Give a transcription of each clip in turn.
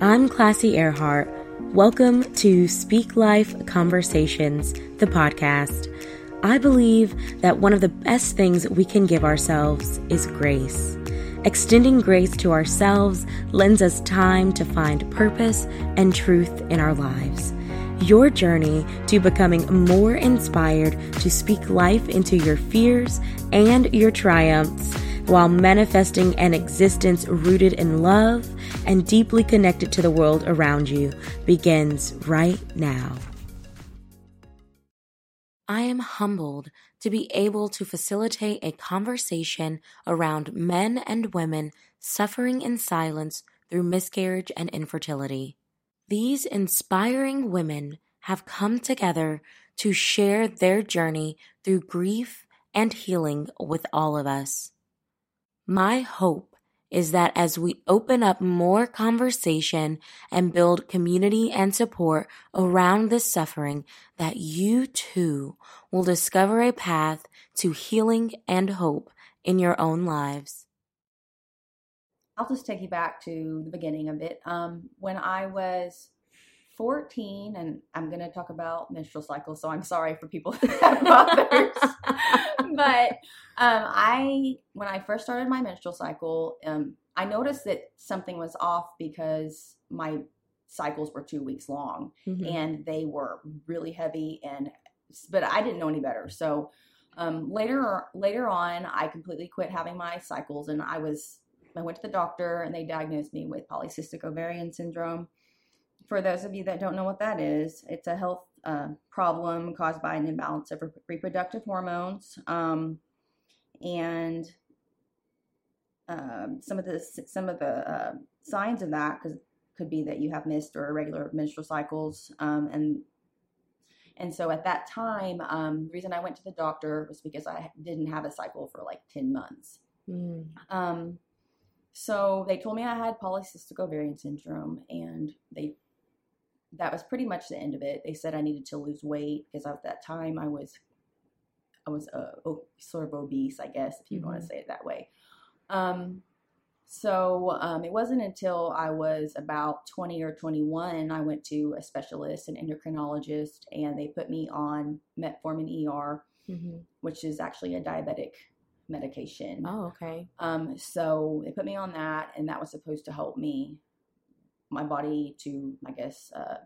I'm Classy Earhart. Welcome to Speak Life Conversations, the podcast. I believe that one of the best things we can give ourselves is grace. Extending grace to ourselves lends us time to find purpose and truth in our lives. Your journey to becoming more inspired to speak life into your fears and your triumphs while manifesting an existence rooted in love and deeply connected to the world around you begins right now. I am humbled to be able to facilitate a conversation around men and women suffering in silence through miscarriage and infertility. These inspiring women have come together to share their journey through grief and healing with all of us. My hope is that as we open up more conversation and build community and support around this suffering, that you too will discover a path to healing and hope in your own lives. I'll just take you back to the beginning of it. Um, when I was 14, and I'm going to talk about menstrual cycles, so I'm sorry for people that have mothers. but um, I, when I first started my menstrual cycle, um, I noticed that something was off because my cycles were two weeks long mm-hmm. and they were really heavy and but I didn't know any better. So um, later later on, I completely quit having my cycles, and I was I went to the doctor and they diagnosed me with polycystic ovarian syndrome for those of you that don't know what that is, it's a health uh, problem caused by an imbalance of re- reproductive hormones. Um, and um, some of the some of the uh, signs of that cause, could be that you have missed or irregular menstrual cycles, um, and and so at that time, um, the reason I went to the doctor was because I didn't have a cycle for like ten months. Mm. Um, so they told me I had polycystic ovarian syndrome, and they that was pretty much the end of it. They said I needed to lose weight because at that time I was I was uh, sort of obese, I guess, if you mm-hmm. want to say it that way. Um, so um, it wasn't until I was about 20 or 21 I went to a specialist, an endocrinologist, and they put me on metformin ER, mm-hmm. which is actually a diabetic medication. Oh, okay. Um, so they put me on that, and that was supposed to help me my body to, I guess, uh,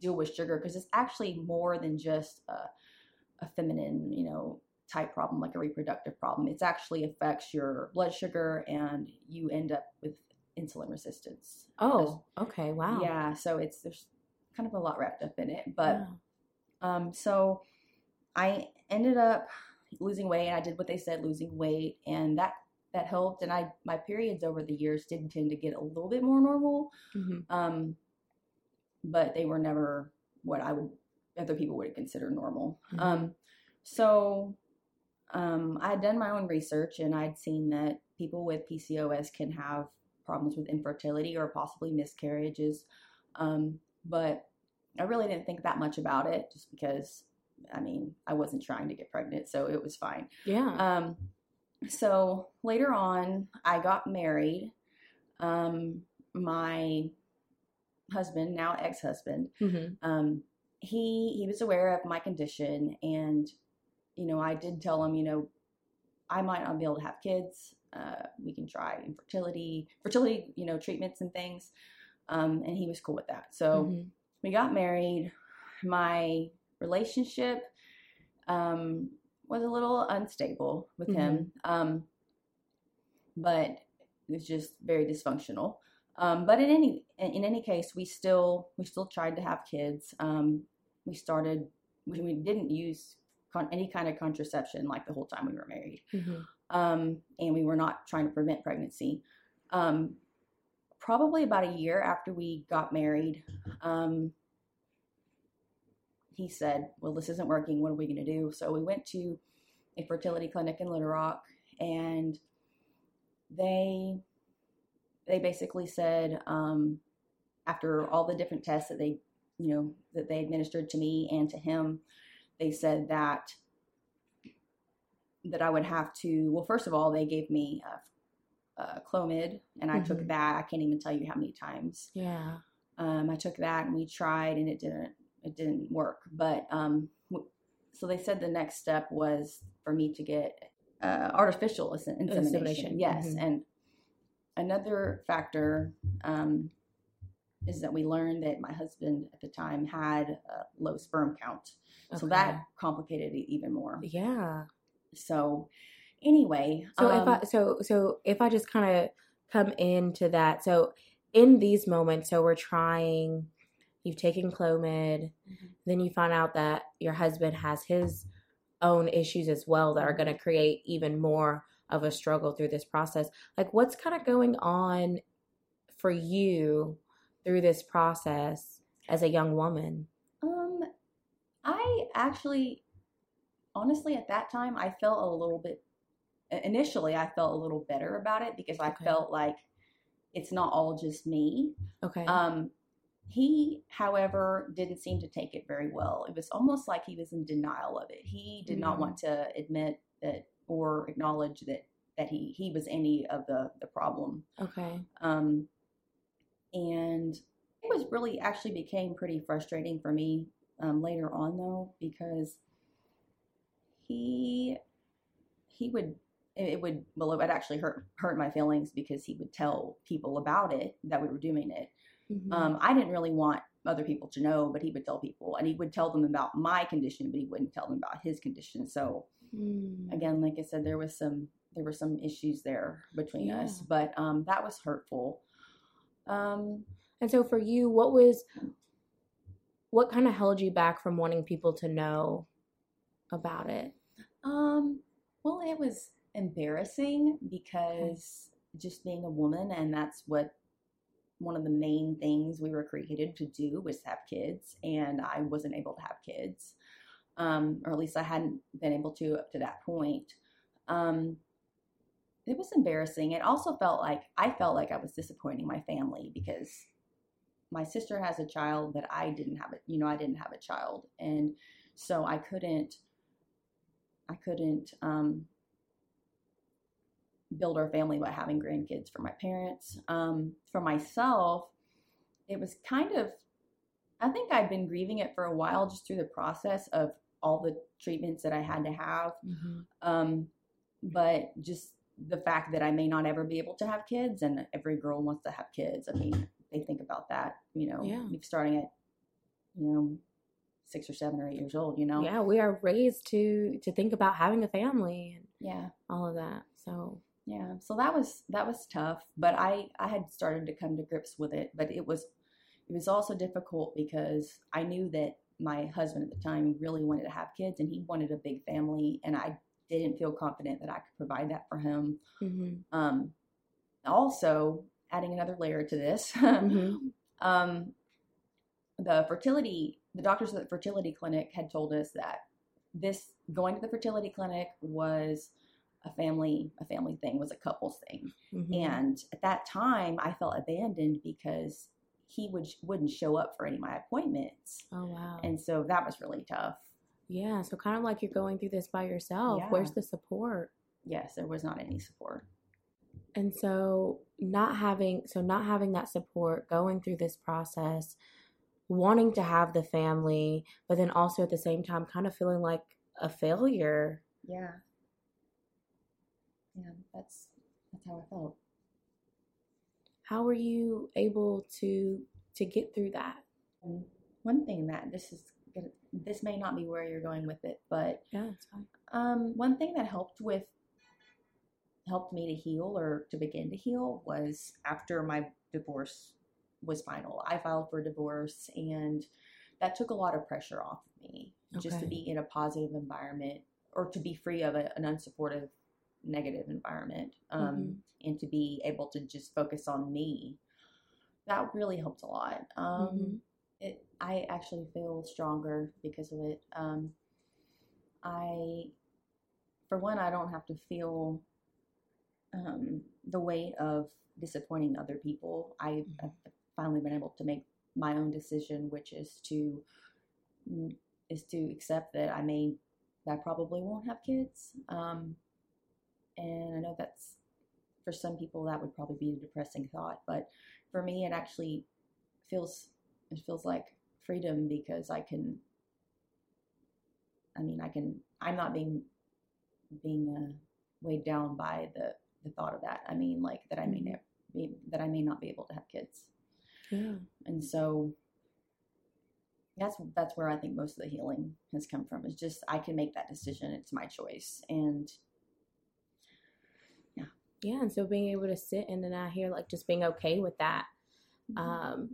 deal with sugar because it's actually more than just a, a feminine, you know, type problem like a reproductive problem. It actually affects your blood sugar and you end up with insulin resistance. Oh, okay, wow. Yeah, so it's there's kind of a lot wrapped up in it, but yeah. um, so I ended up losing weight. and I did what they said, losing weight, and that that helped. And I my periods over the years did tend to get a little bit more normal, mm-hmm. um, but they were never what I would other people would consider normal. Mm-hmm. Um, so um, I had done my own research and I'd seen that people with PCOS can have problems with infertility or possibly miscarriages, um, but I really didn't think that much about it just because I mean, I wasn't trying to get pregnant, so it was fine. Yeah. So later on, I got married. Um, my husband, now ex-husband, mm-hmm. um, he he was aware of my condition, and you know, I did tell him, you know, I might not be able to have kids. Uh, we can try infertility, fertility, you know, treatments and things. Um, and he was cool with that. So mm-hmm. we got married. My relationship um, was a little unstable with mm-hmm. him, um, but it was just very dysfunctional. Um, but in any in any case, we still we still tried to have kids. Um, we started we, we didn't use con- any kind of contraception like the whole time we were married, mm-hmm. Um, and we were not trying to prevent pregnancy. Um, probably about a year after we got married, he said, Well, this isn't working. What are we going to do? So we went to a fertility clinic in Little Rock and they they basically said um, after all the different tests that they you know that they administered to me and to him they said that that i would have to well first of all they gave me uh, Clomid, and I mm-hmm. took that. I can't even tell you how many times. Yeah. Um, I took that, and we tried, and it didn't. It didn't work. But um, so they said the next step was for me to get uh, artificial insemination. insemination. Yes, mm-hmm. and another factor um, is that we learned that my husband at the time had a low sperm count, okay. so that complicated it even more. Yeah. So anyway, so um, if I so so if I just kind of come into that, so in these moments, so we're trying. You've taken Clomid, mm-hmm. then you find out that your husband has his own issues as well that are going to create even more of a struggle through this process. Like, what's kind of going on for you through this process as a young woman? Um, I actually, honestly, at that time, I felt a little bit. Initially, I felt a little better about it because I okay. felt like it's not all just me. Okay. Um, he, however, didn't seem to take it very well. It was almost like he was in denial of it. He did mm not want to admit that or acknowledge that that he he was any of the the problem. Okay. Um, and it was really actually became pretty frustrating for me um, later on though because he he would it would well it would actually hurt hurt my feelings because he would tell people about it that we were doing it mm-hmm. um, i didn't really want other people to know but he would tell people and he would tell them about my condition but he wouldn't tell them about his condition so mm. again like i said there was some there were some issues there between yeah. us but um, that was hurtful um, and so for you what was what kind of held you back from wanting people to know about it um well it was embarrassing because just being a woman and that's what one of the main things we were created to do was have kids and i wasn't able to have kids um, or at least i hadn't been able to up to that point. Um, it was embarrassing. It also felt like i felt like i was disappointing my family because my sister has a child but i didn't have it you know i didn't have a child. And so i couldn't i couldn't um, build our family by having grandkids for my parents. Um, for myself, it was kind of, I think I'd been grieving it for a while just through the process of all the treatments that I had to have. Mm-hmm. Um, but just the fact that I may not ever be able to have kids, and every girl wants to have kids. I mean, they think about that, you know, yeah. starting at, you know, six or seven or eight years old, you know? Yeah, we are raised to to think about having a family and yeah, all of that. So yeah so that was that was tough but i i had started to come to grips with it but it was it was also difficult because i knew that my husband at the time really wanted to have kids and he wanted a big family and i didn't feel confident that i could provide that for him mm-hmm. um, also adding another layer to this mm-hmm. um, the fertility the doctors at the fertility clinic had told us that this going to the fertility clinic was a family a family thing was a couples thing. Mm-hmm. and at that time i felt abandoned because he would wouldn't show up for any of my appointments. Oh wow. And so that was really tough. Yeah so kind of like you're going through this by yourself. Yeah. where's the support? Yes there was not any support. And so not having so not having that support going through this process wanting to have the family but then also at the same time kind of feeling like a failure. Yeah yeah, that's that's how I felt. How were you able to to get through that? Um, one thing that this is this may not be where you're going with it, but yeah, it's fine. Um, one thing that helped with helped me to heal or to begin to heal was after my divorce was final. I filed for divorce and that took a lot of pressure off of me okay. just to be in a positive environment or to be free of a, an unsupportive negative environment um, mm-hmm. and to be able to just focus on me that really helped a lot um, mm-hmm. it, i actually feel stronger because of it um, i for one i don't have to feel um, the weight of disappointing other people I, mm-hmm. i've finally been able to make my own decision which is to is to accept that i may I probably won't have kids. Um, and I know that's for some people that would probably be a depressing thought, but for me, it actually feels it feels like freedom because I can. I mean, I can. I'm not being being uh, weighed down by the the thought of that. I mean, like that I may Mhm. not be that I may not be able to have kids, Yeah. and so that's that's where I think most of the healing has come from. Is just I can make that decision. It's my choice, and Yeah. And so being able to sit and then I hear like just being okay with that. Mm-hmm. Um,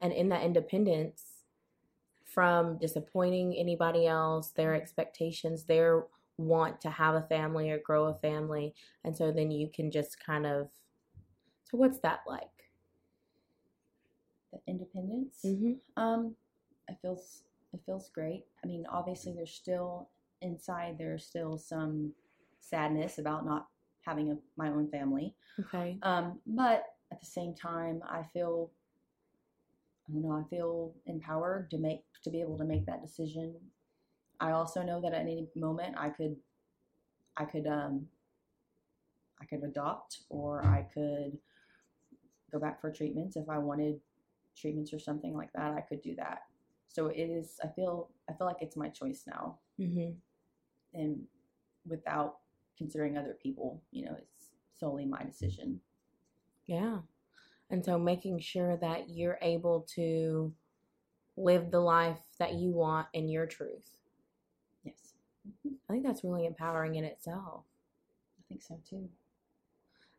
and in that independence from disappointing anybody else, their expectations, their want to have a family or grow a family. And so then you can just kind of, so what's that like? the independence. Mm-hmm. Um, it feels it feels great. I mean, obviously, there's still inside there's still some sadness about not having a, my own family. Okay. Um, but at the same time, I feel I don't know. I feel empowered to make to be able to make that decision. I also know that at any moment I could I could um I could adopt or I could go back for treatments if I wanted treatments or something like that. I could do that. So it is. I feel. I feel like it's my choice now, Mm-hmm. and without considering other people. You know, it's solely my decision. Yeah. And so making sure that you're able to live the life that you want in your truth. Yes. I think that's really empowering in itself. I think so too.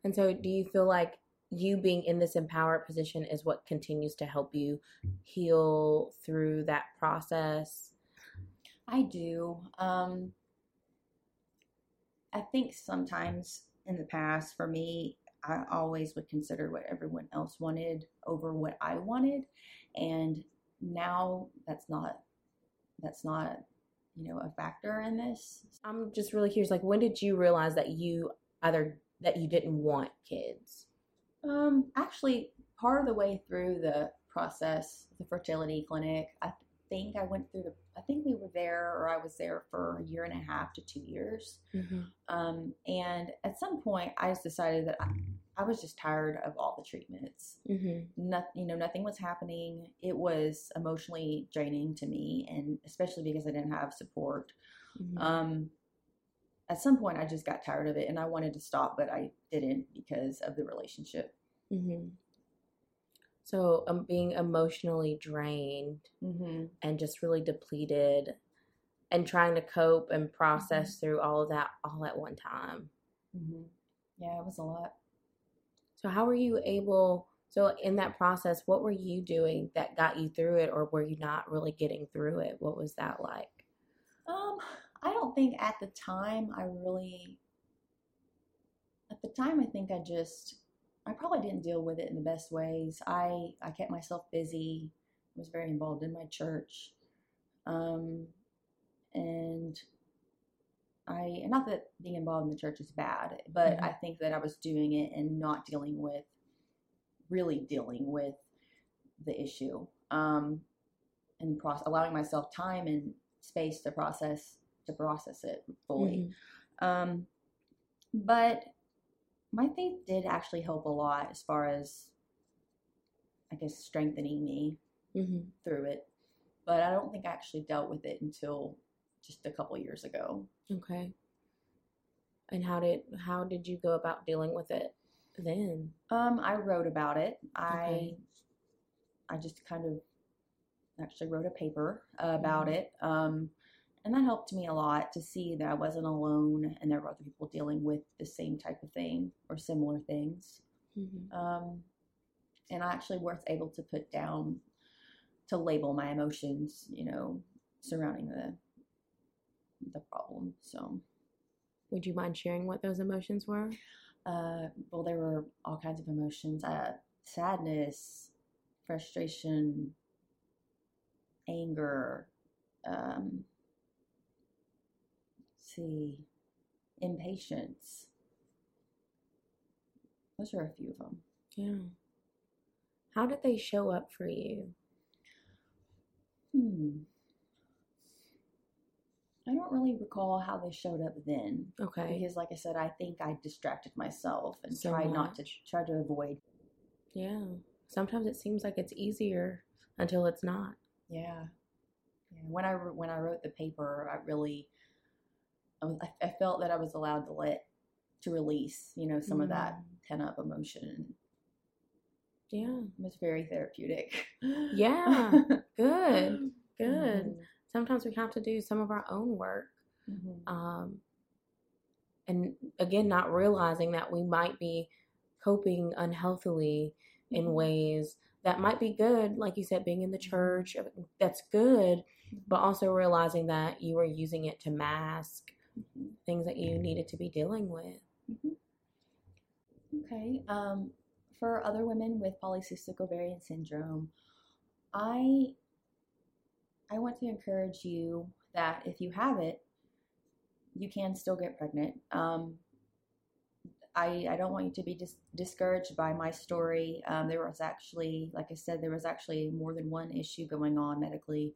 And so, do you feel like you being in this empowered position is what continues to help you heal through that process? I do. Um, I think sometimes in the past, for me, I always would consider what everyone else wanted over what I wanted, and now that's not that's not you know a factor in this. I'm just really curious. Like, when did you realize that you either that you didn't want kids? Um, actually, part of the way through the process, the fertility clinic, I think I went through the. I think we were there, or I was there for a year and a half to two years. Mm-hmm. Um, and at some point, I just decided that I, I was just tired of all the treatments. Mm-hmm. Nothing, you know, nothing was happening. It was emotionally draining to me, and especially because I didn't have support. Mm-hmm. Um, at some point, I just got tired of it, and I wanted to stop, but I didn't because of the relationship. mm-hmm. So, um, being emotionally drained Mm-hmm. and just really depleted, and trying to cope and process through all of that all at one time. Mm-hmm. Yeah, it was a lot. So, how were you able? So, in that process, what were you doing that got you through it, or were you not really getting through it? What was that like? Um, I don't think at the time I really. At the time, I think I just, I probably didn't deal with it in the best ways. I I kept myself busy. Was very involved in my church, um, and I and not that being involved in the church is bad, but Mhm. I think that I was doing it and not dealing with, really dealing with, the issue, um, and process, allowing myself time and space to process to process it fully. Mhm. Um, but my faith did actually help a lot as far as, I guess, strengthening me Mhm. through it. But I don't think I actually dealt with it until just a couple years ago. Okay. And how did how did you go about dealing with it then? Um, I wrote about it. I Okay. I just kind of actually wrote a paper about Mhm. it. Um, and that helped me a lot to see that I wasn't alone and there were other people dealing with the same type of thing or similar things. Mhm. Um, and I actually was able to put down to label my emotions, you know, surrounding the the problem. So, Would you mind sharing what those emotions were? uh, well, there were all kinds of emotions: uh, sadness, frustration, anger. Um, see, impatience. Those are a few of them. Yeah. How did they show up for you? Hmm. I don't really recall how they showed up then. Okay. Because, like I said, I think I distracted myself and so tried much. not to try to avoid. Yeah. Sometimes it seems like it's easier until it's not. Yeah. yeah. When I when I wrote the paper, I really I, was, I felt that I was allowed to let to release, you know, some mm. of that mm. pent up emotion. Yeah. It was very therapeutic. Yeah. Good. Good. Mm sometimes we have to do some of our own work. Mm-hmm. Um, and again, not realizing that we might be coping unhealthily mm-hmm. in ways that might be good, like you said, being in the mm-hmm. church, that's good, but mm-hmm. also realizing that you are using it to mask mm-hmm. things that you needed to be dealing with. Mm-hmm. Okay. Um, for other women with polycystic ovarian syndrome, I I want to encourage you that if you have it, you can still get pregnant. Um, I, I don't want you to be dis- discouraged by my story. Um, there was actually, like I said, there was actually more than one issue going on medically.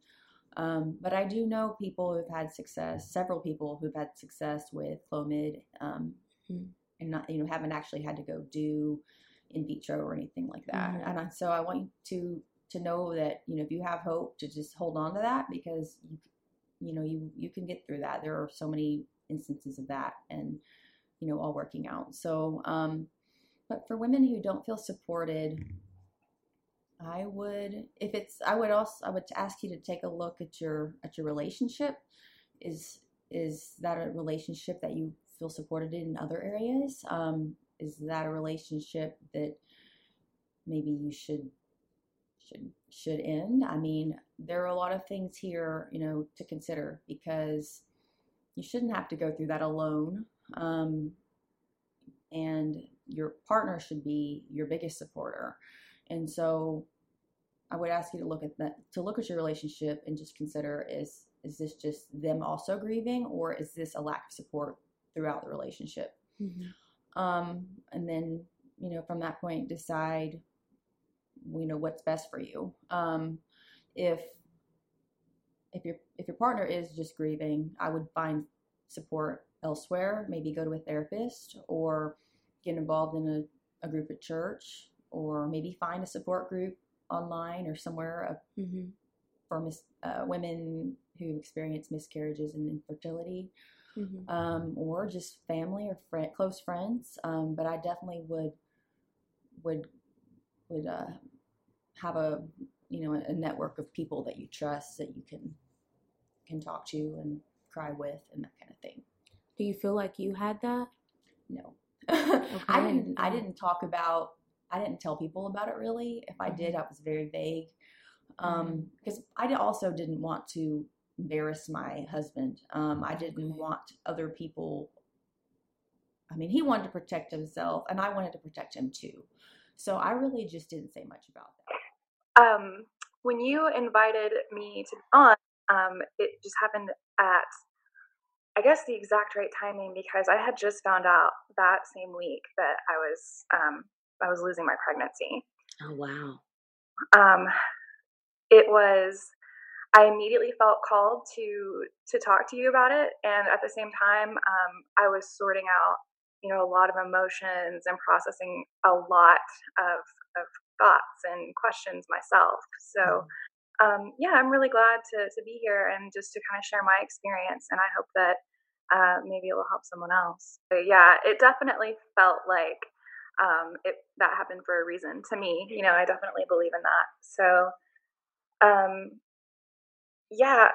Um, but I do know people who've had success, several people who've had success with Clomid, um, mm-hmm. and not, you know, haven't actually had to go do in vitro or anything like that. Mm-hmm. And I, so I want you to to know that you know if you have hope to just hold on to that because you you know you you can get through that there are so many instances of that and you know all working out so um but for women who don't feel supported i would if it's i would also i would ask you to take a look at your at your relationship is is that a relationship that you feel supported in other areas um is that a relationship that maybe you should should should end. I mean, there are a lot of things here, you know, to consider because you shouldn't have to go through that alone. Um, and your partner should be your biggest supporter. And so I would ask you to look at that to look at your relationship and just consider is is this just them also grieving or is this a lack of support throughout the relationship? Mm-hmm. Um, and then, you know, from that point decide you know what's best for you. Um, if if your if your partner is just grieving, I would find support elsewhere. Maybe go to a therapist or get involved in a, a group at church, or maybe find a support group online or somewhere uh, mm-hmm. for mis- uh, women who experience miscarriages and infertility. Mm-hmm. Um, or just family or friend, close friends. Um, but I definitely would would would uh, have a you know a network of people that you trust that you can can talk to and cry with and that kind of thing. Do you feel like you had that? No. okay. I didn't I didn't talk about I didn't tell people about it really. If I did, mm-hmm. I was very vague. Um, because mm-hmm. I also didn't want to embarrass my husband. Um, I didn't want other people I mean, he wanted to protect himself and I wanted to protect him too. So I really just didn't say much about that. Um, when you invited me to be on, um, it just happened at, I guess, the exact right timing because I had just found out that same week that I was um, I was losing my pregnancy. Oh wow! Um, it was. I immediately felt called to to talk to you about it, and at the same time, um, I was sorting out, you know, a lot of emotions and processing a lot of of thoughts and questions myself. So, mm-hmm. um, yeah, I'm really glad to, to be here and just to kind of share my experience. And I hope that uh, maybe it will help someone else. But yeah, it definitely felt like um, it that happened for a reason to me. You know, I definitely believe in that. So, um, yeah,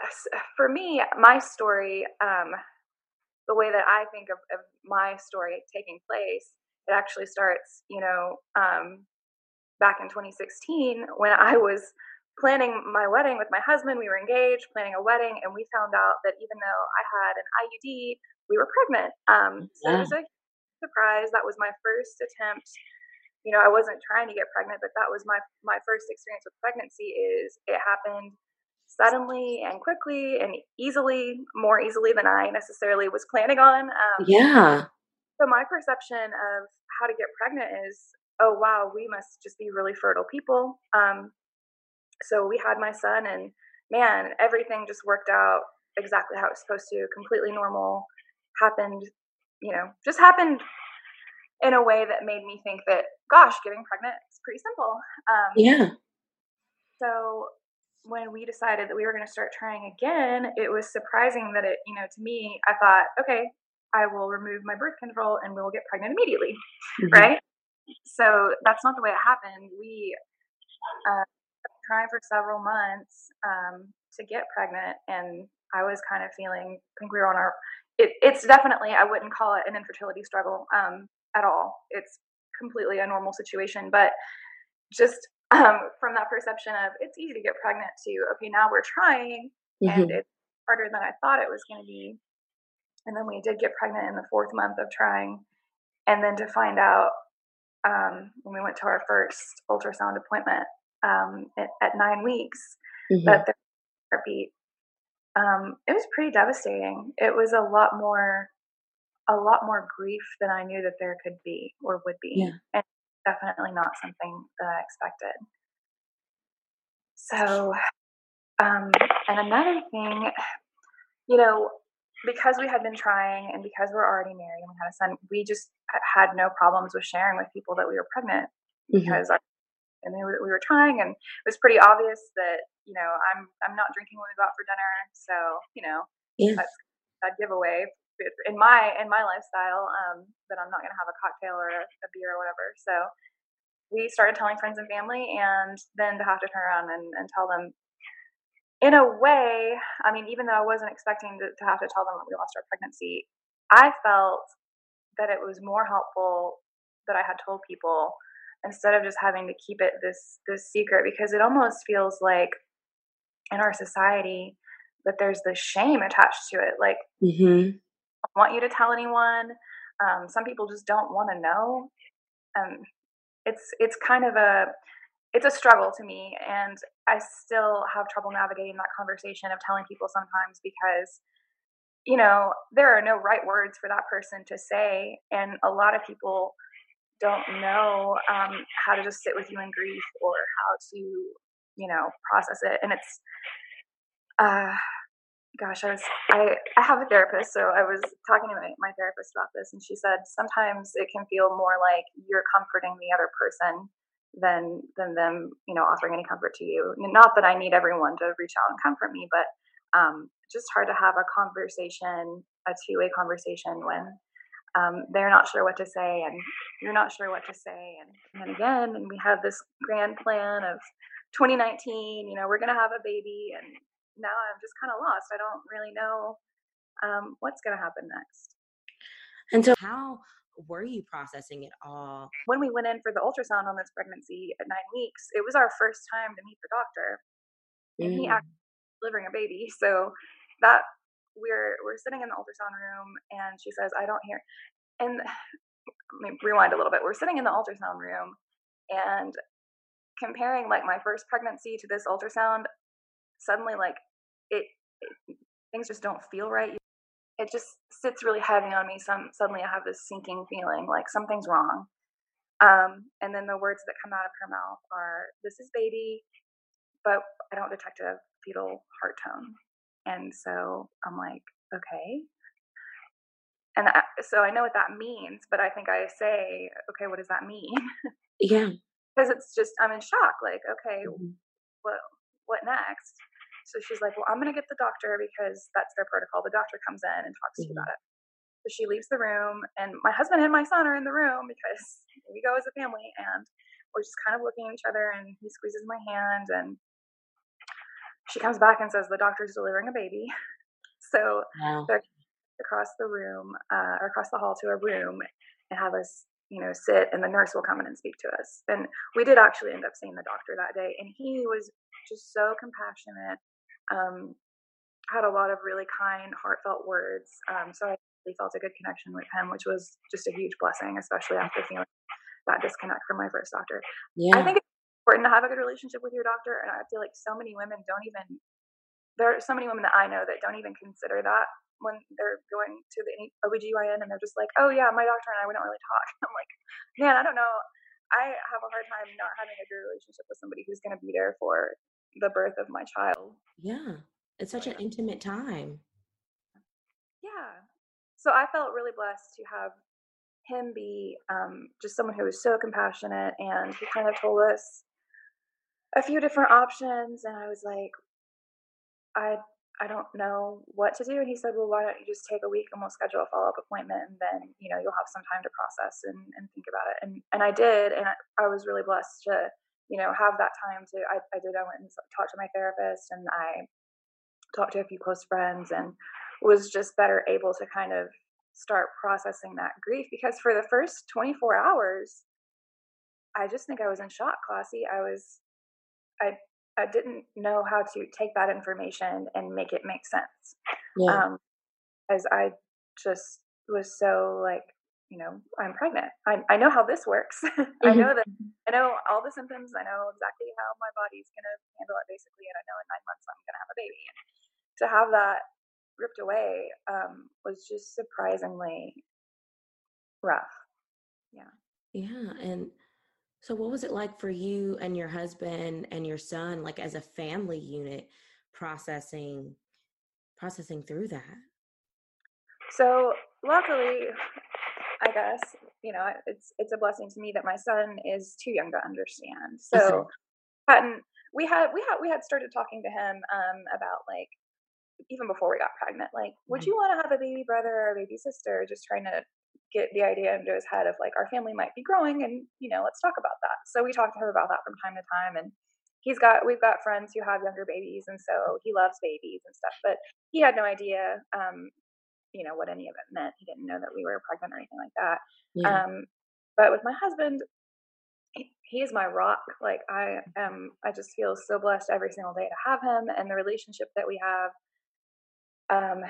for me, my story, um, the way that I think of, of, my story taking place, it actually starts, you know, um, back in 2016 when I was planning my wedding with my husband. We were engaged, planning a wedding, and we found out that even though I had an IUD, we were pregnant. Um, so yeah. it was a surprise. That was my first attempt. You know, I wasn't trying to get pregnant, but that was my my first experience with pregnancy. Is it happened suddenly and quickly and easily, more easily than I necessarily was planning on. Um, yeah. So my perception of how to get pregnant is oh wow, we must just be really fertile people. Um, so we had my son, and man, everything just worked out exactly how it's supposed to, completely normal, happened, you know, just happened in a way that made me think that, gosh, getting pregnant is pretty simple. Um, yeah. So when we decided that we were going to start trying again, it was surprising that it, you know, to me, I thought, okay, I will remove my birth control and we'll get pregnant immediately, mm-hmm. right? So that's not the way it happened. We uh, trying for several months um, to get pregnant, and I was kind of feeling. I think we were on our. It, it's definitely. I wouldn't call it an infertility struggle um, at all. It's completely a normal situation, but just um, from that perception of it's easy to get pregnant to okay, now we're trying, mm-hmm. and it's harder than I thought it was going to be. And then we did get pregnant in the fourth month of trying, and then to find out um, when we went to our first ultrasound appointment um, at, at, nine weeks mm-hmm. that the heartbeat. Um, it was pretty devastating. It was a lot more, a lot more grief than I knew that there could be or would be, yeah. and definitely not something that I expected. So, um, and another thing, you know, because we had been trying and because we're already married and we had a son, we just had no problems with sharing with people that we were pregnant mm-hmm. because our, and we were, we were trying and it was pretty obvious that you know I'm I'm not drinking when we go out for dinner, so you know yeah. that's that giveaway in my in my lifestyle um, that I'm not going to have a cocktail or a, a beer or whatever. So we started telling friends and family, and then to have to turn around and, and tell them in a way, I mean, even though I wasn't expecting to, to have to tell them that we lost our pregnancy, I felt that it was more helpful that I had told people instead of just having to keep it this this secret because it almost feels like in our society that there's this shame attached to it like mm-hmm. I want you to tell anyone um, some people just don't want to know um, it's it's kind of a it's a struggle to me and i still have trouble navigating that conversation of telling people sometimes because you know there are no right words for that person to say and a lot of people don't know um, how to just sit with you in grief or how to you know process it. And it's uh gosh i was i i have a therapist so i was talking to my, my therapist about this and she said sometimes it can feel more like you're comforting the other person than than them you know offering any comfort to you. Not that i need everyone to reach out and comfort me but um, just hard to have a conversation a two-way conversation when um, they're not sure what to say and you're not sure what to say and, and again and we have this grand plan of 2019 you know we're going to have a baby and now i'm just kind of lost i don't really know um, what's going to happen next and so how were you processing it all? When we went in for the ultrasound on this pregnancy at nine weeks, it was our first time to meet the doctor, and mm. he actually delivering a baby. So that we're we're sitting in the ultrasound room, and she says, "I don't hear." And let me rewind a little bit. We're sitting in the ultrasound room, and comparing like my first pregnancy to this ultrasound, suddenly like it, it things just don't feel right it just sits really heavy on me. Some suddenly I have this sinking feeling like something's wrong. Um, and then the words that come out of her mouth are, "This is baby," but I don't detect a fetal heart tone. And so I'm like, okay. And I, so I know what that means, but I think I say, okay, what does that mean? Yeah. Because it's just I'm in shock. Like, okay, mm-hmm. what what next? So she's like, Well, I'm going to get the doctor because that's their protocol. The doctor comes in and talks mm-hmm. to you mm-hmm. about it. So she leaves the room, and my husband and my son are in the room because we go as a family, and we're just kind of looking at each other, and he squeezes my hand, and she comes back and says, The doctor's delivering a baby. So wow. they're across the room, uh, or across the hall to a room, and have us you know, sit and the nurse will come in and speak to us. And we did actually end up seeing the doctor that day, and he was just so compassionate um, had a lot of really kind, heartfelt words. Um, so I really felt a good connection with him, which was just a huge blessing, especially after feeling that disconnect from my first doctor. Yeah. I think it's important to have a good relationship with your doctor, and I feel like so many women don't even. There are so many women that I know that don't even consider that when they're going to the OBGYN and they're just like, oh yeah, my doctor and I, we don't really talk. I'm like, man, I don't know. I have a hard time not having a good relationship with somebody who's going to be there for the birth of my child. Yeah. it's such an intimate time. Yeah. So I felt really blessed to have him be um, just someone who was so compassionate, and he kind of told us a few different options, and I was like, I I don't know what to do. And he said, Well, why don't you just take a week and we'll schedule a follow up appointment and then, you know, you'll have some time to process and, and think about it. And and I did and I, I was really blessed to, you know, have that time to I, I did, I went and talked to my therapist and I talked to a few close friends and was just better able to kind of start processing that grief because for the first 24 hours, I just think I was in shock, Classy. I was I I didn't know how to take that information and make it make sense. Yeah. Um, as I just was so like, you know, I'm pregnant. I, I know how this works. Mm-hmm. I know that I know all the symptoms. I know exactly how my body's going to handle it basically. And I know in nine months I'm going to have a baby. And to have that ripped away um, was just surprisingly rough. Yeah. Yeah. And so, what was it like for you and your husband and your son, like as a family unit, processing processing through that? So, luckily, I guess you know it's it's a blessing to me that my son is too young to understand. So, hadn't we had we had we had started talking to him um, about like even before we got pregnant, like, would mm-hmm. you want to have a baby brother or a baby sister? Just trying to get the idea into his head of like our family might be growing and you know let's talk about that. So we talked to him about that from time to time and he's got we've got friends who have younger babies and so he loves babies and stuff but he had no idea um you know what any of it meant. He didn't know that we were pregnant or anything like that. Yeah. um but with my husband he is my rock. Like i am i just feel so blessed every single day to have him and the relationship that we have um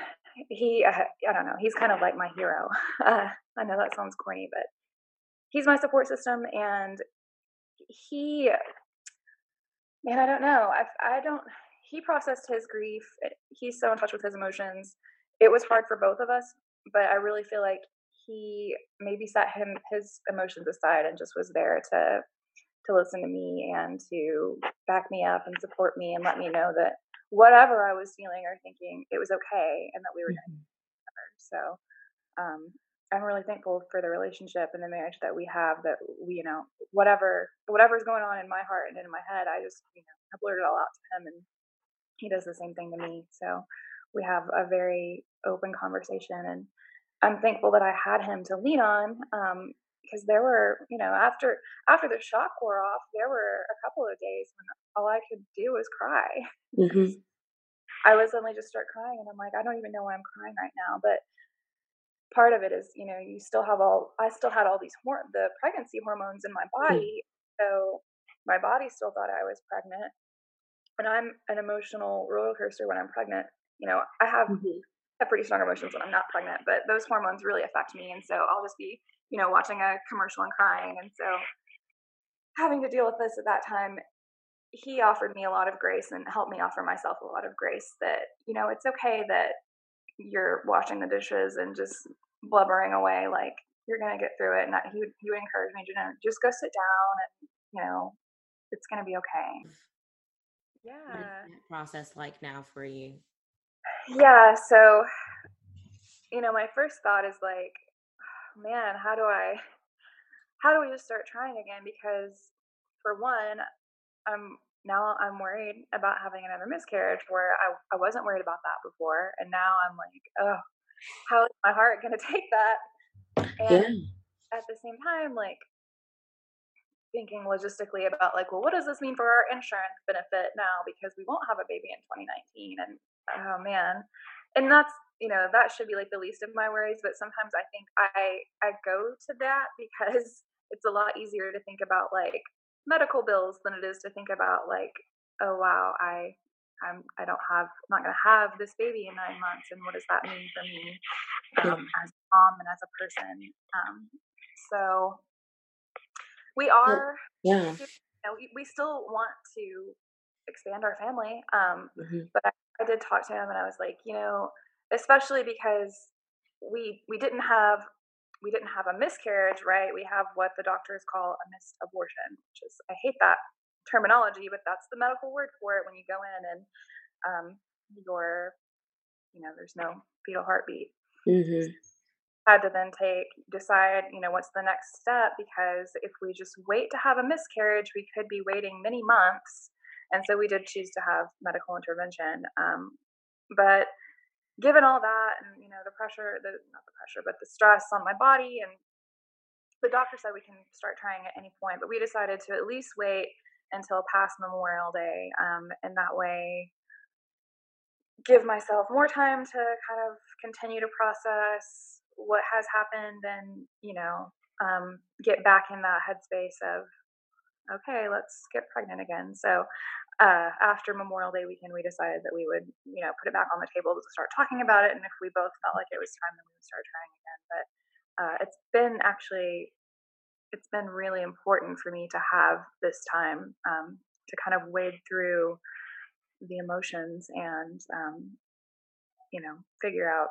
he uh, i don't know he's kind of like my hero. Uh, i know that sounds corny but he's my support system and he man i don't know i i don't he processed his grief he's so in touch with his emotions. It was hard for both of us but i really feel like he maybe set him his emotions aside and just was there to to listen to me and to back me up and support me and let me know that whatever I was feeling or thinking, it was okay and that we were mm-hmm. together. So um, I'm really thankful for the relationship and the marriage that we have. That we, you know, whatever whatever's going on in my heart and in my head, I just you know I blurt it all out to him, and he does the same thing to me. So we have a very open conversation, and I'm thankful that I had him to lean on. Um, because there were, you know, after after the shock wore off, there were a couple of days when all I could do was cry. Mm-hmm. I would suddenly just start crying, and I'm like, I don't even know why I'm crying right now. But part of it is, you know, you still have all. I still had all these hor- the pregnancy hormones in my mm. body, mm-hmm. so my body still thought I was pregnant. And I'm an emotional roller coaster when I'm pregnant. You know, I have mm-hmm. have pretty strong emotions when I'm not pregnant, but those hormones really affect me, and so I'll just be you know, watching a commercial and crying. And so having to deal with this at that time, he offered me a lot of grace and helped me offer myself a lot of grace that, you know, it's okay that you're washing the dishes and just blubbering away like you're going to get through it. And he would, he would encourage me to know, just go sit down and, you know, it's going to be okay. Yeah. process like now for you? Yeah. So, you know, my first thought is like, man, how do I how do we just start trying again? Because for one, I'm now I'm worried about having another miscarriage where I, I wasn't worried about that before. And now I'm like, oh, how is my heart gonna take that? And yeah. at the same time, like thinking logistically about like, well, what does this mean for our insurance benefit now? Because we won't have a baby in 2019. And oh man. And that's you know that should be like the least of my worries but sometimes i think i i go to that because it's a lot easier to think about like medical bills than it is to think about like oh wow i i'm i don't have i'm not going to have this baby in nine months and what does that mean for me um, as a mom and as a person um, so we are yeah you know, we, we still want to expand our family um, mm-hmm. but I, I did talk to him and i was like you know especially because we we didn't have we didn't have a miscarriage, right? We have what the doctors call a missed abortion, which is I hate that terminology, but that's the medical word for it when you go in and um, your, you know, there's no fetal heartbeat. Mm-hmm. Had to then take, decide, you know, what's the next step because if we just wait to have a miscarriage, we could be waiting many months. And so we did choose to have medical intervention. Um, but given all that and, you know, the pressure, the, not the pressure, but the stress on my body and the doctor said we can start trying at any point, but we decided to at least wait until past Memorial Day. Um, and that way, give myself more time to kind of continue to process what has happened and, you know, um, get back in that headspace of, okay, let's get pregnant again. So, uh, after Memorial Day weekend, we decided that we would, you know, put it back on the table to start talking about it. And if we both felt like it was time, then we would start trying again. But uh, it's been actually it's been really important for me to have this time um, to kind of wade through the emotions and um, you know figure out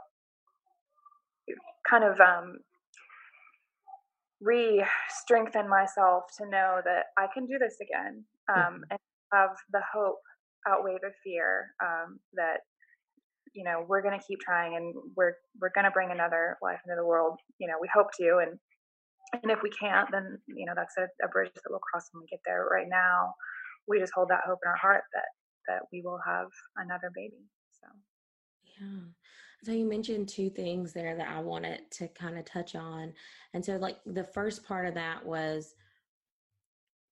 kind of um, re-strengthen myself to know that I can do this again um, mm-hmm. and have the hope outweigh the fear um, that you know we're going to keep trying and we're we're going to bring another life into the world. You know we hope to and and if we can't then you know that's a, a bridge that we'll cross when we get there. Right now we just hold that hope in our heart that that we will have another baby so. Yeah. So you mentioned two things there that i wanted to kind of touch on and so like the first part of that was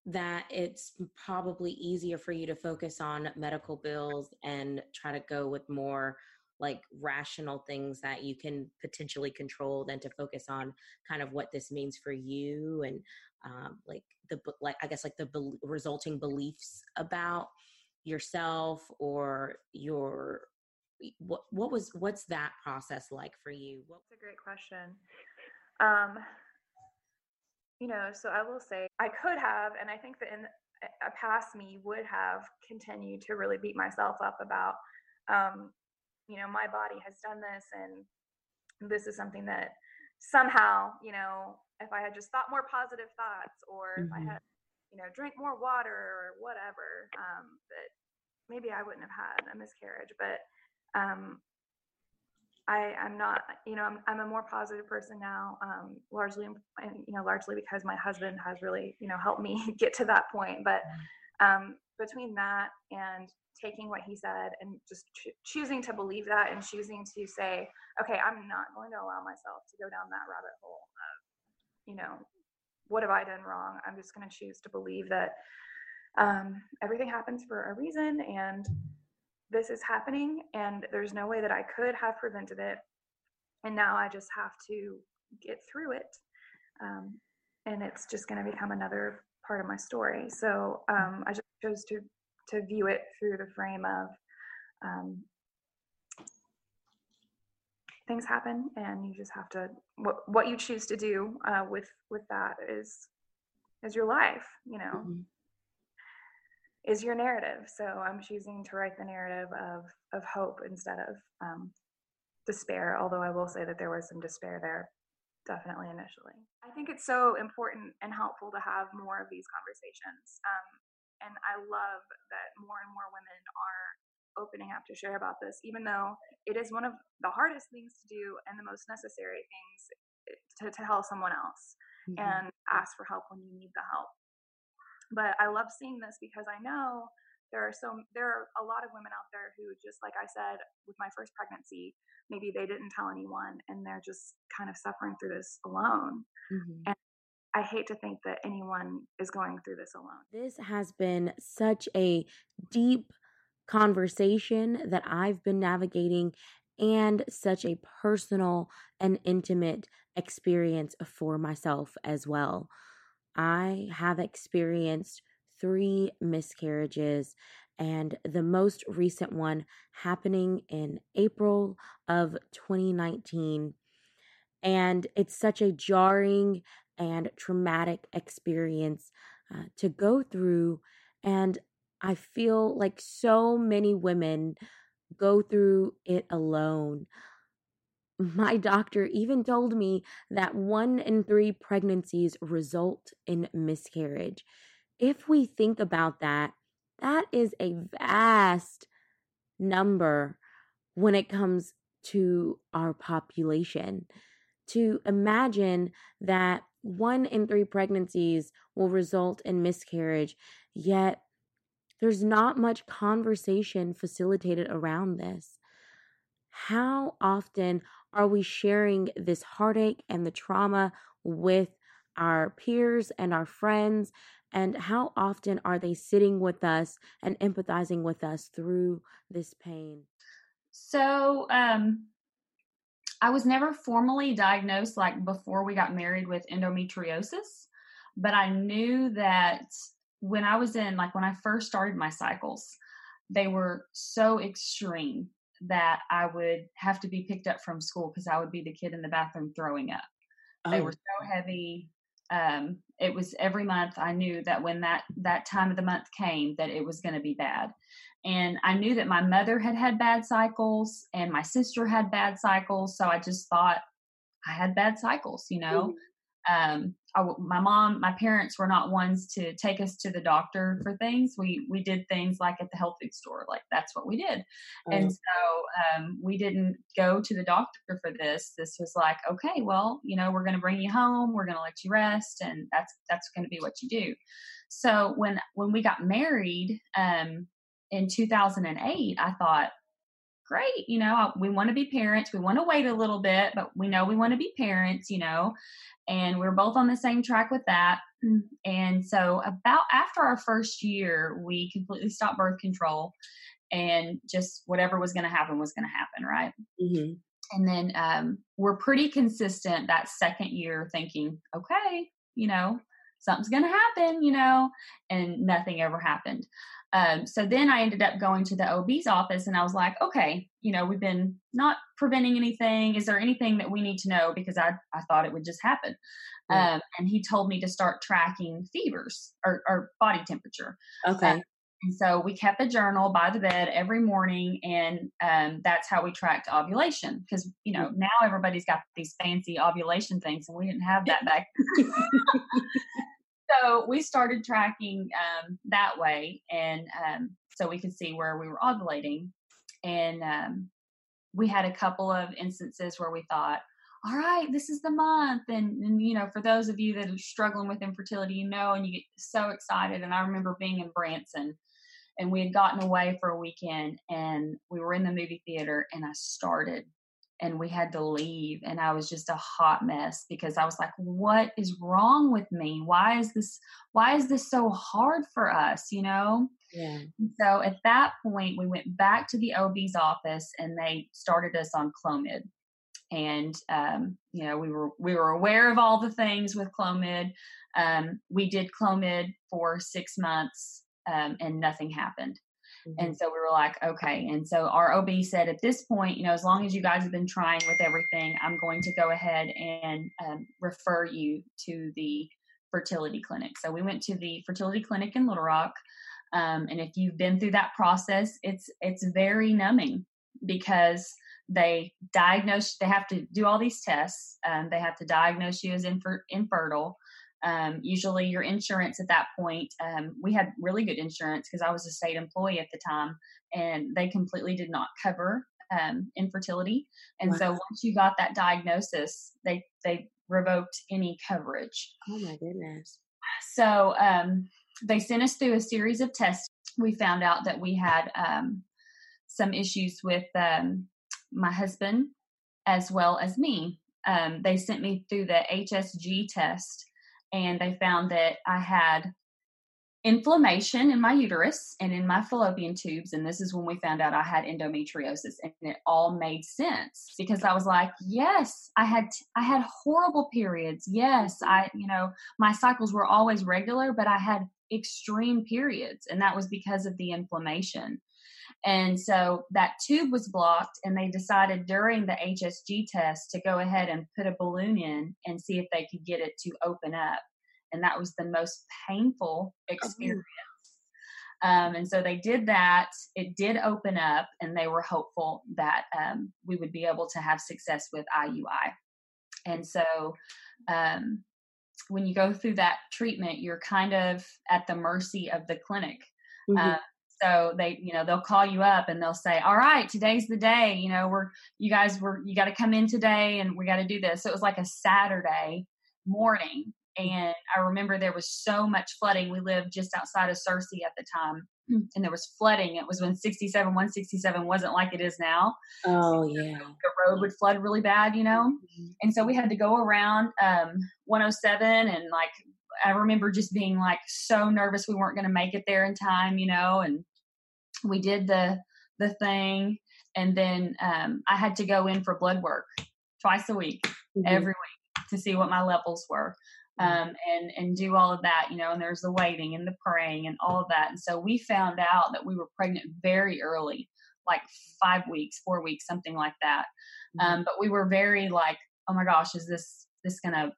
that it's probably easier for you to focus on medical bills and try to go with more like rational things that you can potentially control than to focus on kind of what this means for you and um, like the like i guess like the be- resulting beliefs about yourself or your what what was what's that process like for you? What's a great question. Um you know, so I will say I could have, and I think that in a past me would have continued to really beat myself up about, um, you know, my body has done this, and this is something that somehow, you know, if I had just thought more positive thoughts, or mm-hmm. if I mm-hmm. had, you know, drink more water or whatever, um, that maybe I wouldn't have had a miscarriage. But um, I, I'm not, you know, I'm, I'm a more positive person now, um, largely, and, you know, largely because my husband has really, you know, helped me get to that point. But um, between that and taking what he said and just ch- choosing to believe that and choosing to say, okay, I'm not going to allow myself to go down that rabbit hole of, you know, what have I done wrong? I'm just going to choose to believe that um, everything happens for a reason and this is happening and there's no way that I could have prevented it. And now I just have to get through it. Um, and it's just going to become another part of my story. So um, I just chose to to view it through the frame of um, things happen, and you just have to what what you choose to do uh, with with that is is your life. You know. Mm-hmm is your narrative. So I'm choosing to write the narrative of of hope instead of um, despair. Although I will say that there was some despair there, definitely initially. I think it's so important and helpful to have more of these conversations. Um, and I love that more and more women are opening up to share about this, even though it is one of the hardest things to do and the most necessary things eh, to, to tell someone else mm-hmm. and ask for help when you need the help but I love seeing this because I know there are so there are a lot of women out there who just like I said with my first pregnancy, maybe they didn't tell anyone and they're just kind of suffering through this alone. Mm-hmm. And I hate to think that anyone is going through this alone. This has been such a deep conversation that I've been navigating and such a personal and intimate experience for myself as well. I have experienced three miscarriages, and the most recent one happening in April of 2019. And it's such a jarring and traumatic experience uh, to go through. And I feel like so many women go through it alone my doctor even told me that one in three pregnancies result in miscarriage. If we think about that, that is a vast number when it comes to our population. To imagine that one in three pregnancies will result in miscarriage, yet there's not much conversation facilitated around this. How often are we sharing this heartache and the trauma with our peers and our friends? And how often are they sitting with us and empathizing with us through this pain? So, um, I was never formally diagnosed like before we got married with endometriosis, but I knew that when I was in, like when I first started my cycles, they were so extreme that I would have to be picked up from school because I would be the kid in the bathroom throwing up. Oh. They were so heavy. Um, it was every month I knew that when that that time of the month came that it was going to be bad. And I knew that my mother had had bad cycles and my sister had bad cycles. So I just thought I had bad cycles, you know. Mm-hmm um, I, my mom, my parents were not ones to take us to the doctor for things. We we did things like at the health food store, like that's what we did. Oh. And so um, we didn't go to the doctor for this. This was like, okay, well, you know, we're going to bring you home. We're going to let you rest, and that's that's going to be what you do. So when when we got married um, in 2008, I thought, great. You know, we want to be parents. We want to wait a little bit, but we know we want to be parents, you know, and we're both on the same track with that. And so, about after our first year, we completely stopped birth control and just whatever was going to happen was going to happen, right? Mm-hmm. And then um, we're pretty consistent that second year thinking, okay, you know, something's going to happen, you know, and nothing ever happened. Um, so then I ended up going to the OB's office and I was like, okay, you know, we've been not preventing anything. Is there anything that we need to know? Because I, I thought it would just happen. Um, and he told me to start tracking fevers or, or body temperature. Okay. Um, and so we kept a journal by the bed every morning, and um, that's how we tracked ovulation. Because you know now everybody's got these fancy ovulation things, and we didn't have that back. so we started tracking um, that way, and um, so we could see where we were ovulating. And um, we had a couple of instances where we thought, all right, this is the month. And, and, you know, for those of you that are struggling with infertility, you know, and you get so excited. And I remember being in Branson and we had gotten away for a weekend and we were in the movie theater and I started and we had to leave and i was just a hot mess because i was like what is wrong with me? Why is this why is this so hard for us? You know? Yeah. so at that point we went back to the ob's office and they started us on clomid. And um, you know we were we were aware of all the things with clomid. Um, we did clomid for six months um, and nothing happened Mm-hmm. And so we were like, okay. And so our OB said, at this point, you know, as long as you guys have been trying with everything, I'm going to go ahead and um, refer you to the fertility clinic. So we went to the fertility clinic in Little Rock. Um, and if you've been through that process, it's it's very numbing because they diagnose. They have to do all these tests. Um, they have to diagnose you as infer- infertile. Um, usually, your insurance at that point, um, we had really good insurance because I was a state employee at the time, and they completely did not cover um, infertility. And wow. so, once you got that diagnosis, they they revoked any coverage. Oh my goodness! So um, they sent us through a series of tests. We found out that we had um, some issues with um, my husband as well as me. they sent me through the HSG test and they found that I had inflammation in my uterus and in my fallopian tubes and this is when we found out I had endometriosis and it all made sense because I was like yes I had I had horrible periods. Yes I you know my cycles were always regular but I had extreme periods and that was because of the inflammation and so that tube was blocked, and they decided during the HSG test to go ahead and put a balloon in and see if they could get it to open up. And that was the most painful oh, experience. Um, and so they did that. It did open up, and they were hopeful that um, we would be able to have success with IUI. And so um, when you go through that treatment, you're kind of at the mercy of the clinic. Mm-hmm. Uh, so they you know they'll call you up and they'll say all right today's the day you know we're you guys were you got to come in today and we got to do this. So it was like a saturday morning and i remember there was so much flooding. We lived just outside of searcy at the time and there was flooding. It was when 67 167 wasn't like it is now. Oh yeah. the road would flood really bad you know? Mm-hmm. and so we had to go around um 107 and like I remember just being like so nervous we weren't going to make it there in time, you know, and we did the the thing and then um, I had to go in for blood work twice a week, mm-hmm. every week to see what my levels were. Mm-hmm. Um, and and do all of that, you know, and there's the waiting and the praying and all of that. And so we found out that we were pregnant very early, like five weeks, four weeks, something like that. Mm-hmm. Um, but we were very like, oh my gosh, is this this gonna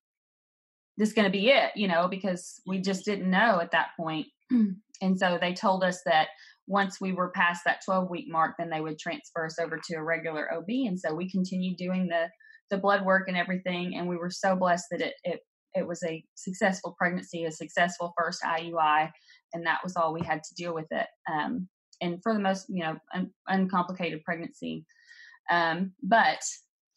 this going to be it, you know, because we just didn't know at that point. and so they told us that once we were past that 12 week mark, then they would transfer us over to a regular OB. And so we continued doing the, the blood work and everything. And we were so blessed that it, it, it was a successful pregnancy, a successful first IUI. And that was all we had to deal with it. Um, and for the most, you know, un- uncomplicated pregnancy. Um, but